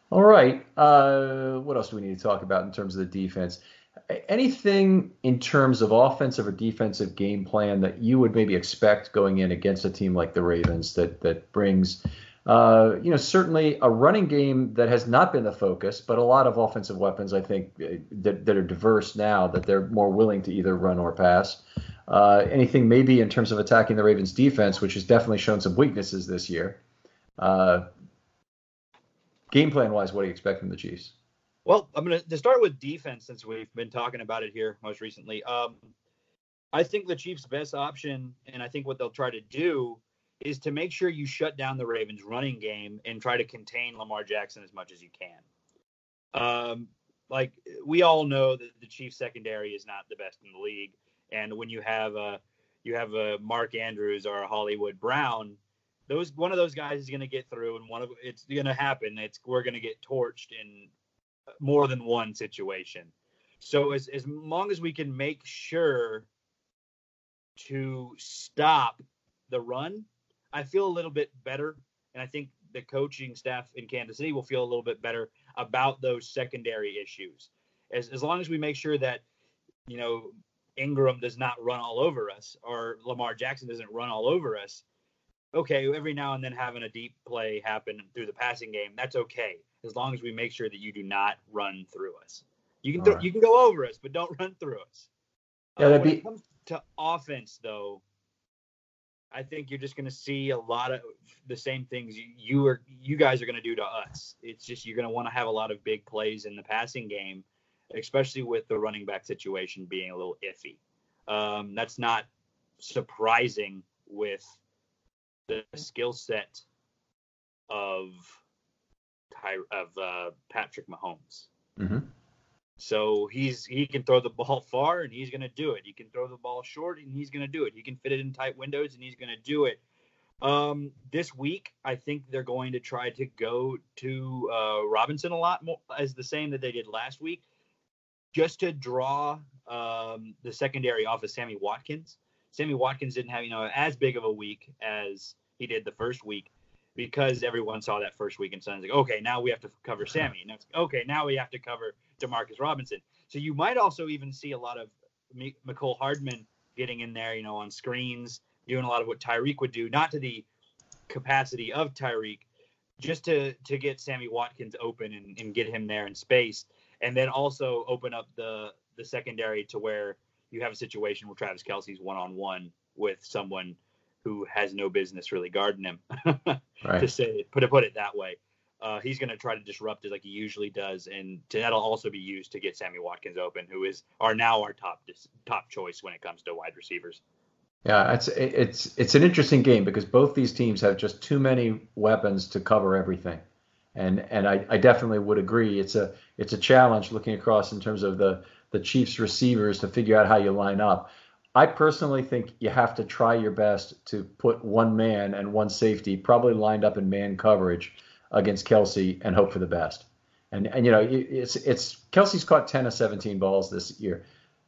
All right. Uh, what else do we need to talk about in terms of the defense? Anything in terms of offensive or defensive game plan that you would maybe expect going in against a team like the Ravens that that brings, uh, you know, certainly a running game that has not been the focus, but a lot of offensive weapons I think uh, that, that are diverse now that they're more willing to either run or pass. Uh, anything maybe in terms of attacking the Ravens defense, which has definitely shown some weaknesses this year. Uh, game plan wise, what do you expect from the Chiefs? Well, I'm gonna to start with defense since we've been talking about it here most recently. Um, I think the Chiefs' best option, and I think what they'll try to do, is to make sure you shut down the Ravens' running game and try to contain Lamar Jackson as much as you can. Um, like we all know that the Chiefs' secondary is not the best in the league, and when you have a you have a Mark Andrews or a Hollywood Brown, those one of those guys is going to get through, and one of it's going to happen. It's we're going to get torched in more than one situation. So as as long as we can make sure to stop the run, I feel a little bit better, and I think the coaching staff in Kansas City will feel a little bit better about those secondary issues. As as long as we make sure that you know Ingram does not run all over us or Lamar Jackson doesn't run all over us. Okay, every now and then having a deep play happen through the passing game, that's okay as long as we make sure that you do not run through us. You can th- right. you can go over us, but don't run through us. Yeah, Uh, when be- it comes to offense, though, I think you're just going to see a lot of the same things you, you are you guys are going to do to us. It's just you're going to want to have a lot of big plays in the passing game, especially with the running back situation being a little iffy. Um, that's not surprising with the skill set of of uh, Patrick Mahomes. Mm-hmm. So he's he can throw the ball far and he's going to do it. He can throw the ball short and he's going to do it. He can fit it in tight windows and he's going to do it. Um, this week, I think they're going to try to go to uh, Robinson a lot more as the same that they did last week, just to draw um, the secondary off of Sammy Watkins. Sammy Watkins didn't have you know as big of a week as he did the first week because everyone saw that first week and suddenly like, okay, now we have to cover Sammy. Okay, now we have to cover Demarcus Robinson. So you might also even see a lot of Mecole Hardman getting in there, you know, on screens, doing a lot of what Tyreek would do, not to the capacity of Tyreek, just to to get Sammy Watkins open and, and get him there in space, and then also open up the the secondary to where you have a situation where Travis Kelce's one on one with someone who has no business really guarding him, right. to say put it put it that way uh, he's going to try to disrupt it like he usually does, and that'll also be used to get Sammy Watkins open, who is are now our top top choice when it comes to wide receivers. Yeah, it's it's it's an interesting game because both these teams have just too many weapons to cover everything, and and I, I definitely would agree. It's a it's a challenge looking across in terms of the the Chiefs receivers to figure out how you line up. I personally think you have to try your best to put one man and one safety probably lined up in man coverage against Kelce and hope for the best. And and you know it's it's Kelce's caught 10 of 17 balls this year.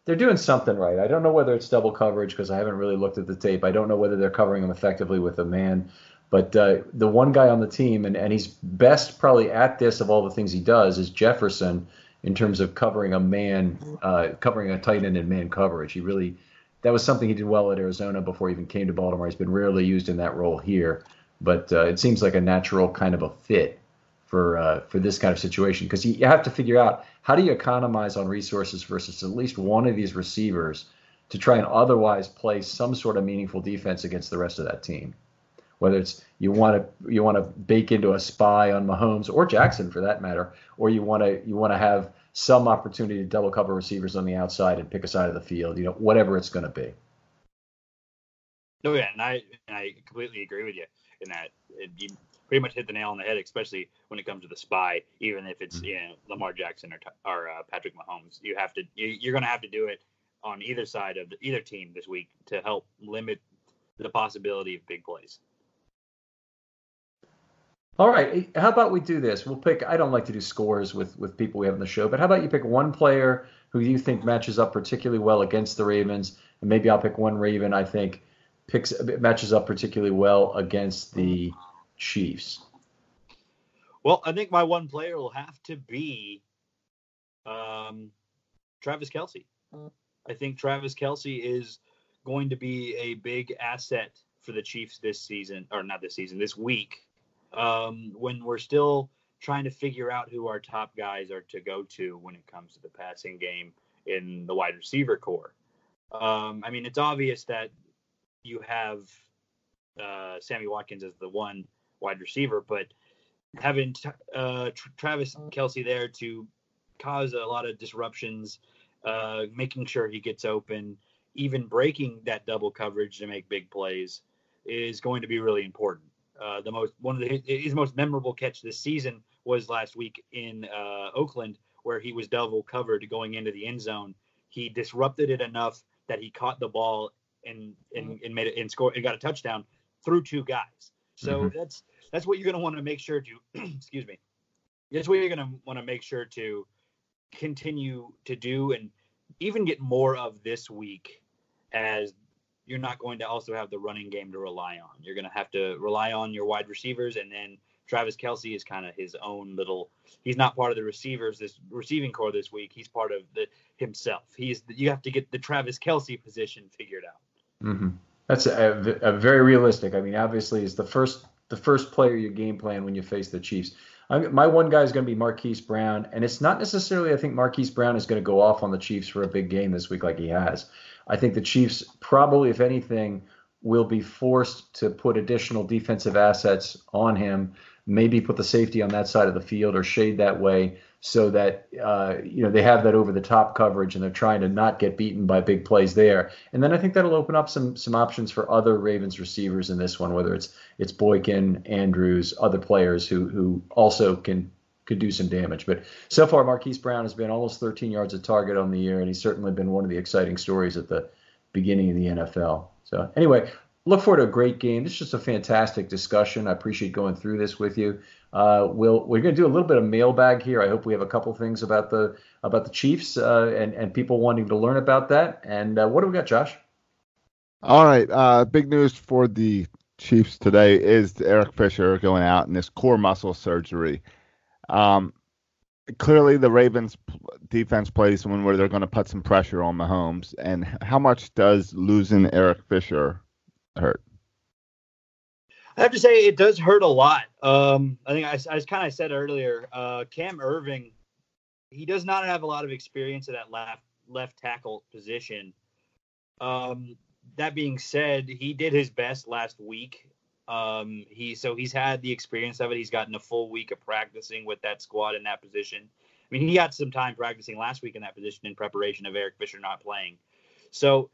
They're doing something right. I don't know whether it's double coverage because I haven't really looked at the tape. I don't know whether they're covering him effectively with a man. But uh, the one guy on the team, and, and he's best probably at this of all the things he does, is Jefferson in terms of covering a man, uh, covering a tight end in man coverage. He really, that was something he did well at Arizona before he even came to Baltimore. He's been rarely used in that role here but uh, it seems like a natural kind of a fit for uh, for this kind of situation because you, have to figure out how do you economize on resources versus at least one of these receivers to try and otherwise play some sort of meaningful defense against the rest of that team. Whether it's you want to you want to bake into a spy on Mahomes or Jackson for that matter, or you want to you want to have some opportunity to double cover receivers on the outside and pick a side of the field, you know, whatever it's going to be. No, yeah, and I and I completely agree with you in that. It, you pretty much hit the nail on the head, especially when it comes to the spy. Even if it's mm-hmm. you know Lamar Jackson or, or uh, Patrick Mahomes, you have to you, are going to have to do it on either side of the, either team this week to help limit the possibility of big plays. All right, how about we do this? We'll pick. I don't like to do scores with with people we have on the show, but how about you pick one player who you think matches up particularly well against the Ravens, and maybe I'll pick one Raven I think picks matches up particularly well against the Chiefs? Well, I think my one player will have to be um, Travis Kelce. I think Travis Kelce is going to be a big asset for the Chiefs this season, or not this season, this week, um, when we're still trying to figure out who our top guys are to go to when it comes to the passing game in the wide receiver corps. Um, I mean, it's obvious that you have uh, Sammy Watkins as the one wide receiver, but having uh, Travis Kelce there to cause a lot of disruptions, uh, making sure he gets open, even breaking that double coverage to make big plays is going to be really important. Uh, the most one of the, his most memorable catch this season was last week in uh, Oakland, where he was double covered going into the end zone. He disrupted it enough that he caught the ball and and, mm-hmm. and made it and scored and got a touchdown through two guys. So mm-hmm. that's that's what you're going to want to make sure to excuse me. That's what you're going to want to make sure to continue to do and even get more of this week as you're not going to also have the running game to rely on. You're going to have to rely on your wide receivers and then Travis Kelce is kind of his own little. He's not part of the receivers this receiving corps this week. He's part of the himself. He's you have to get the Travis Kelce position figured out. Mm-hmm. That's a, a, very realistic. I mean, obviously, it's the first the first player you game plan when you face the Chiefs. I'm, my one guy is going to be Marquise Brown, and it's not necessarily. I think Marquise Brown is going to go off on the Chiefs for a big game this week, like he has. I think the Chiefs probably, if anything, will be forced to put additional defensive assets on him, maybe put the safety on that side of the field or shade that way so that uh, you know they have that over the top coverage and they're trying to not get beaten by big plays there. And then I think that'll open up some some options for other Ravens receivers in this one, whether it's it's Boykin, Andrews, other players who who also can could do some damage. But so far, Marquise Brown has been almost 13 yards a target on the year, and he's certainly been one of the exciting stories at the beginning of the NFL. So anyway, look forward to a great game. This is just a fantastic discussion. I appreciate going through this with you. Uh, we'll we're going to do a little bit of mailbag here. I hope we have a couple things about the about the Chiefs uh, and and people wanting to learn about that. And uh, what do we got, Josh? All right, uh, big news for the Chiefs today is Eric Fisher going out in this core muscle surgery. Um, clearly, the Ravens defense plays one where they're going to put some pressure on Mahomes. And how much does losing Eric Fisher hurt? I have to say it does hurt a lot. Um, I think I, I kind of said earlier, uh, Cam Erving, he does not have a lot of experience at that left left tackle position. Um, that being said, he did his best last week. Um, he so he's had the experience of it. He's gotten a full week of practicing with that squad in that position. I mean, he got some time practicing last week in that position in preparation of Eric Fisher not playing. So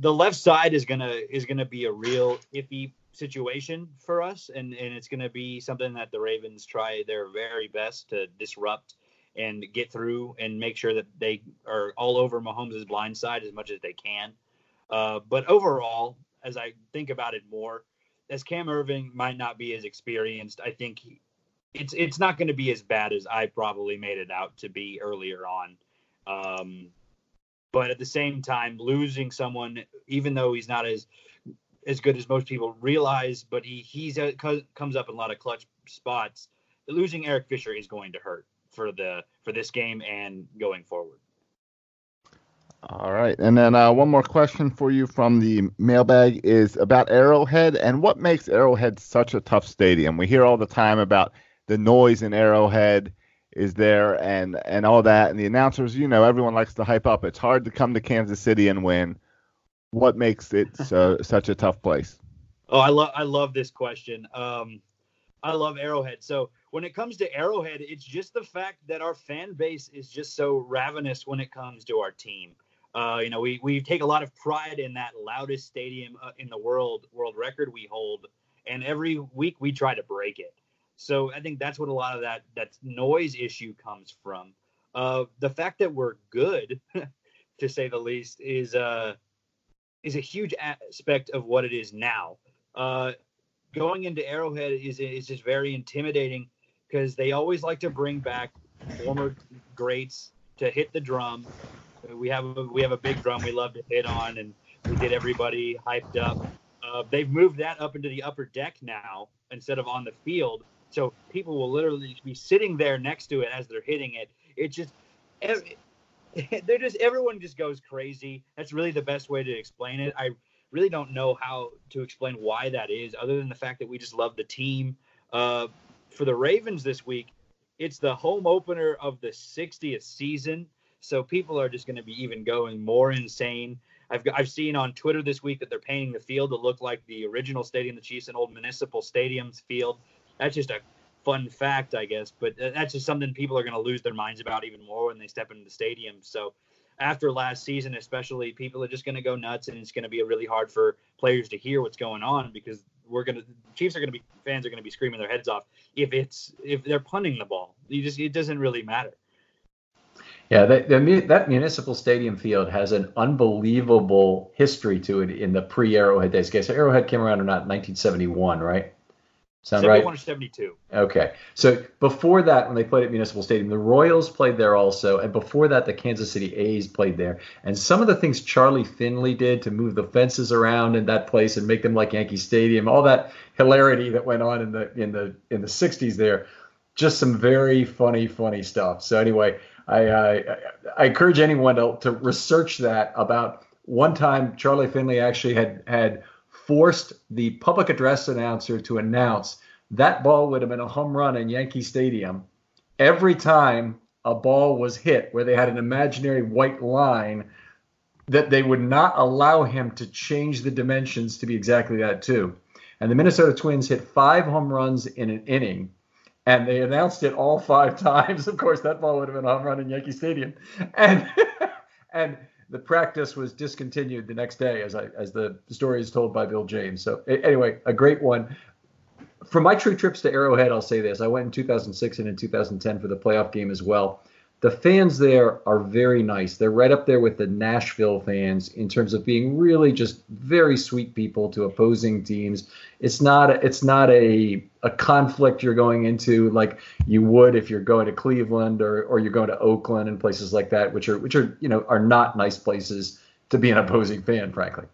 the left side is gonna is gonna be a real iffy situation for us, and and it's to be something that the Ravens try their very best to disrupt and get through and make sure that they are all over Mahomes' blind side as much as they can. Uh, but overall, as I think about it more, as Cam Erving might not be as experienced, I think he, it's it's not going to be as bad as I probably made it out to be earlier on. Um, but at the same time, losing someone, even though he's not as as good as most people realize, but he he's a, comes up in a lot of clutch spots. Losing Eric Fisher is going to hurt for the for this game and going forward. All right, and then uh, one more question for you from the mailbag is about Arrowhead and what makes Arrowhead such a tough stadium. We hear all the time about the noise in Arrowhead is there and and all that, and the announcers, you know, everyone likes to hype up. It's hard to come to Kansas City and win what makes it so, such a tough place? Oh, I love I love this question. Um, I love Arrowhead. So when it comes to Arrowhead, it's just the fact that our fan base is just so ravenous when it comes to our team. Uh, you know, we we take a lot of pride in that loudest stadium uh, in the world, world record we hold, and every week we try to break it. So I think that's what a lot of that that noise issue comes from. Uh, the fact that we're good, to say the least, is uh, is a huge aspect of what it is now. Uh, going into Arrowhead is is just very intimidating because they always like to bring back former greats to hit the drum. We have a, we have a big drum we love to hit on, and we get everybody hyped up. Uh, they've moved that up into the upper deck now instead of on the field, so people will literally be sitting there next to it as they're hitting it. It just they're just everyone just goes crazy. That's really the best way to explain it. I really don't know how to explain why that is, other than the fact that we just love the team. Uh, for the Ravens this week, it's the home opener of the 60th season, so people are just going to be even going more insane. I've I've seen on Twitter this week that they're painting the field to look like the original stadium, the Chiefs and Old Municipal Stadium's field. That's just a fun fact, I guess. But that's just something people are going to lose their minds about even more when they step into the stadium. So after last season, especially, people are just going to go nuts, and it's going to be really hard for players to hear what's going on because we're going to Chiefs are going to be fans are going to be screaming their heads off if it's if they're punting the ball. You just it doesn't really matter. Yeah, the, that municipal stadium field has an unbelievable history to it in the pre-Arrowhead days. Okay, so Arrowhead came around in not 1971, right? Sound 71 right? or 72. Okay. So before that, when they played at Municipal Stadium, the Royals played there also. And before that, the Kansas City A's played there. And some of the things Charlie Finley did to move the fences around in that place and make them like Yankee Stadium, all that hilarity that went on in the in the in the 60s there, just some very funny, funny stuff. So anyway, I I, I encourage anyone to, to research that about one time Charlie Finley actually had had – forced the public address announcer to announce that ball would have been a home run in Yankee Stadium every time a ball was hit where they had an imaginary white line that they would not allow him to change the dimensions to be exactly that too. And the Minnesota Twins hit five home runs in an inning, and they announced it all five times. Of course, that ball would have been a home run in Yankee Stadium, and and the practice was discontinued the next day, as I as the story is told by Bill James. So anyway, a great one. From my true trips to Arrowhead, I'll say this: I went in 2006 and in 2010 for the playoff game as well the fans there are very nice. They're right up there with the Nashville fans in terms of being really just very sweet people to opposing teams. It's not a, it's not a a conflict you're going into like you would if you're going to Cleveland or or you're going to Oakland and places like that, which are which are you know are not nice places to be an opposing fan, frankly.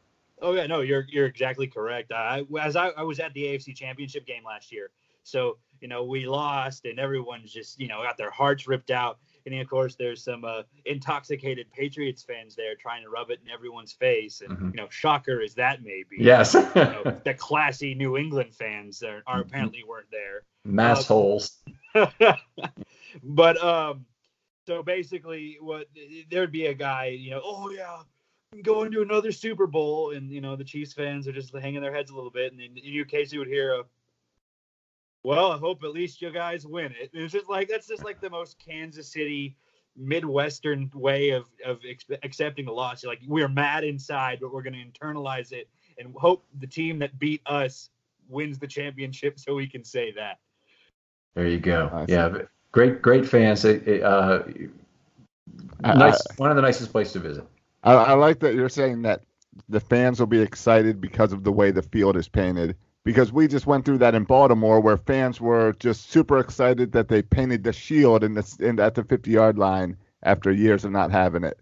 Oh yeah, no, you're you're exactly correct. I, as I, I was at the AFC Championship game last year, so you know we lost and everyone's just you know got their hearts ripped out and of course, there's some uh, intoxicated Patriots fans there trying to rub it in everyone's face. And, mm-hmm. you know, shocker as that may be. Yes. you know, the classy New England fans are, are mm-hmm. apparently weren't there. Mass um, holes. but, um, so basically, what there'd be a guy, you know, oh, yeah, going to another Super Bowl, and you know the Chiefs fans are just hanging their heads a little bit, and in, in your case, you would hear a well, I hope at least you guys win it. It's just like that's just like the most Kansas City Midwestern way of of ex- accepting a loss. You're like we're mad inside, but we're going to internalize it and hope the team that beat us wins the championship, so we can say that. There you go. Yeah, great, great fans. Uh, nice, I, one of the nicest places to visit. I, I like that you're saying that the fans will be excited because of the way the field is painted because we just went through that in Baltimore where fans were just super excited that they painted the shield in the in, at the 50 yard line after years of not having it.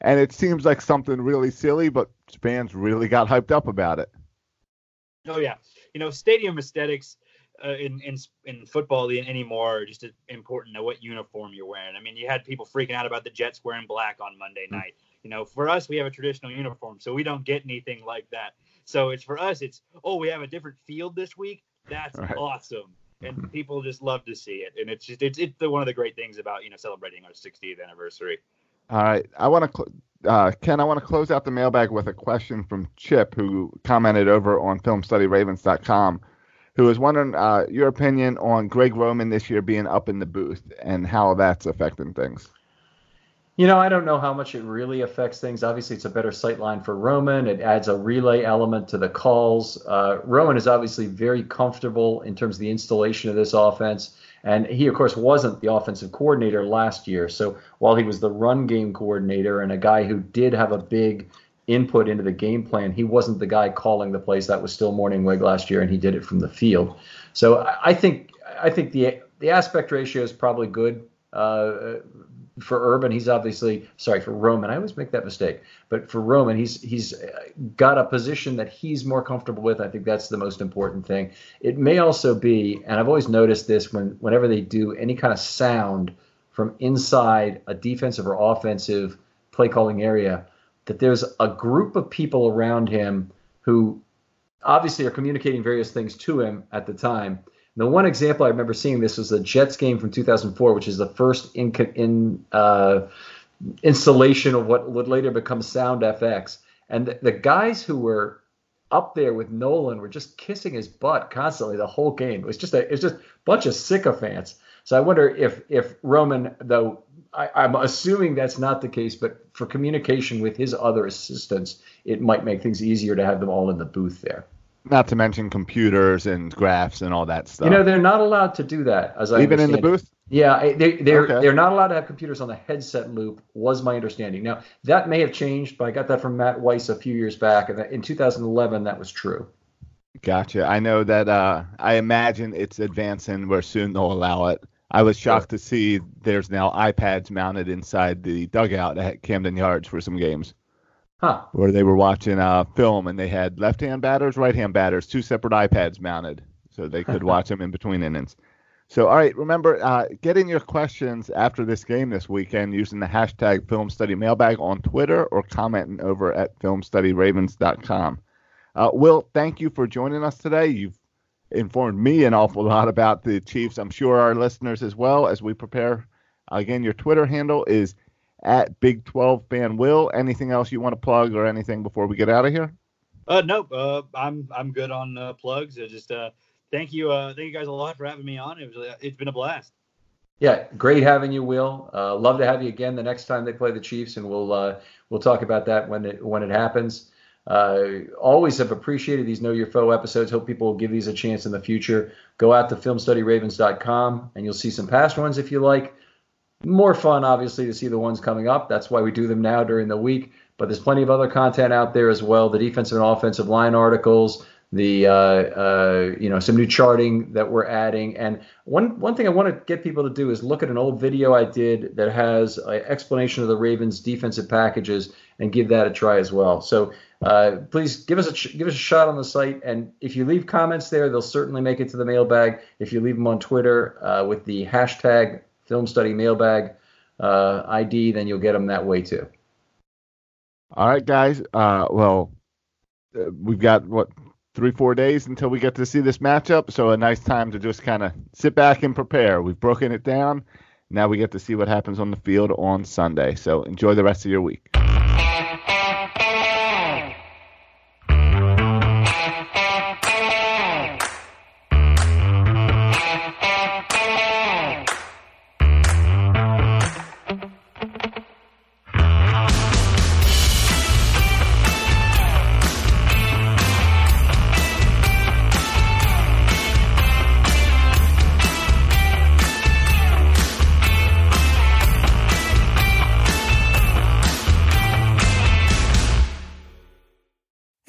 And it seems like something really silly, but fans really got hyped up about it. Oh yeah, you know, stadium aesthetics uh, in in in football anymore are just important to what uniform you're wearing. I mean, you had people freaking out about the Jets wearing black on Monday mm. night. You know, for us, we have a traditional uniform, so we don't get anything like that. So it's for us, it's oh, we have a different field this week. That's right. awesome, and mm-hmm. people just love to see it. And it's just it's it's the, one of the great things about you know celebrating our 60th anniversary. All right, I want to. Cl- uh, Ken, I want to close out the mailbag with a question from Chip, who commented over on FilmStudyRavens.com, who was wondering uh, your opinion on Greg Roman this year being up in the booth and how that's affecting things. You know, I don't know how much it really affects things. Obviously, it's a better sight line for Roman. It adds a relay element to the calls. Uh, Roman is obviously very comfortable in terms of the installation of this offense. And he, of course, wasn't the offensive coordinator last year. So while he was the run game coordinator and a guy who did have a big input into the game plan, he wasn't the guy calling the plays. That was still Mornhinweg last year, and he did it from the field. So I think I think the the aspect ratio is probably good. Uh, for Urban, he's obviously sorry for Roman. I always make that mistake, but for Roman, he's he's uh, got a position that he's more comfortable with. I think that's the most important thing. It may also be, and I've always noticed this when whenever they do any kind of sound from inside a defensive or offensive play calling area, that there's a group of people around him who obviously are communicating various things to him at the time the one example I remember seeing this was the Jets game from 2004, which is the first in, in uh, installation of what would later become Sound FX. And the, the guys who were up there with Nolan were just kissing his butt constantly the whole game. It was just a it was just a bunch of sycophants. So I wonder if if Roman, though I, I'm assuming that's not the case, but for communication with his other assistants, it might make things easier to have them all in the booth there. Not to mention computers and graphs and all that stuff. You know, they're not allowed to do that. As I even in the booth. Yeah, they they're okay. they're not allowed to have computers on the headset loop. Was my understanding. Now that may have changed, but I got that from Matt Weiss a few years back, and in 2011 that was true. Gotcha. I know that. Uh, I imagine it's advancing where soon they'll allow it. I was shocked to see there's now iPads mounted inside the dugout at Camden Yards for some games. Huh. Where they were watching a film and they had left hand batters, right hand batters, two separate iPads mounted so they could watch them in between innings. So, all right, remember, uh, get in your questions after this game this weekend using the hashtag Film Study Mailbag on Twitter or commenting over at FilmStudyRavens.com. Uh, Will, thank you for joining us today. You've informed me an awful lot about the Chiefs. I'm sure our listeners as well as we prepare. Again, your Twitter handle is at Big 12 Fan Will. Anything else you want to plug or anything before we get out of here? Uh, nope. Uh, I'm I'm good on uh, plugs. I just uh, thank you, uh, thank you guys a lot for having me on. It was uh, it's been a blast. Yeah, great having you, Will. Uh, love to have you again the next time they play the Chiefs, and we'll uh, we'll talk about that when it when it happens. Uh, always have appreciated these Know Your Foe episodes. Hope people will give these a chance in the future. Go out to filmstudyravens.com and you'll see some past ones if you like. More fun, obviously, to see the ones coming up. That's why we do them now during the week. But there's plenty of other content out there as well. The defensive and offensive line articles, the uh, uh, you know some new charting that we're adding. And one one thing I want to get people to do is look at an old video I did that has an explanation of the Ravens defensive packages and give that a try as well. So uh, please give us a give us a shot on the site, and if you leave comments there, they'll certainly make it to the mailbag. If you leave them on Twitter uh, with the hashtag Film Study Mailbag uh, ID, then you'll get them that way too. All right, guys. Uh, well, uh, we've got what three, four days until we get to see this matchup, so a nice time to just kind of sit back and prepare. We've broken it down. Now we get to see what happens on the field on Sunday. So enjoy the rest of your week.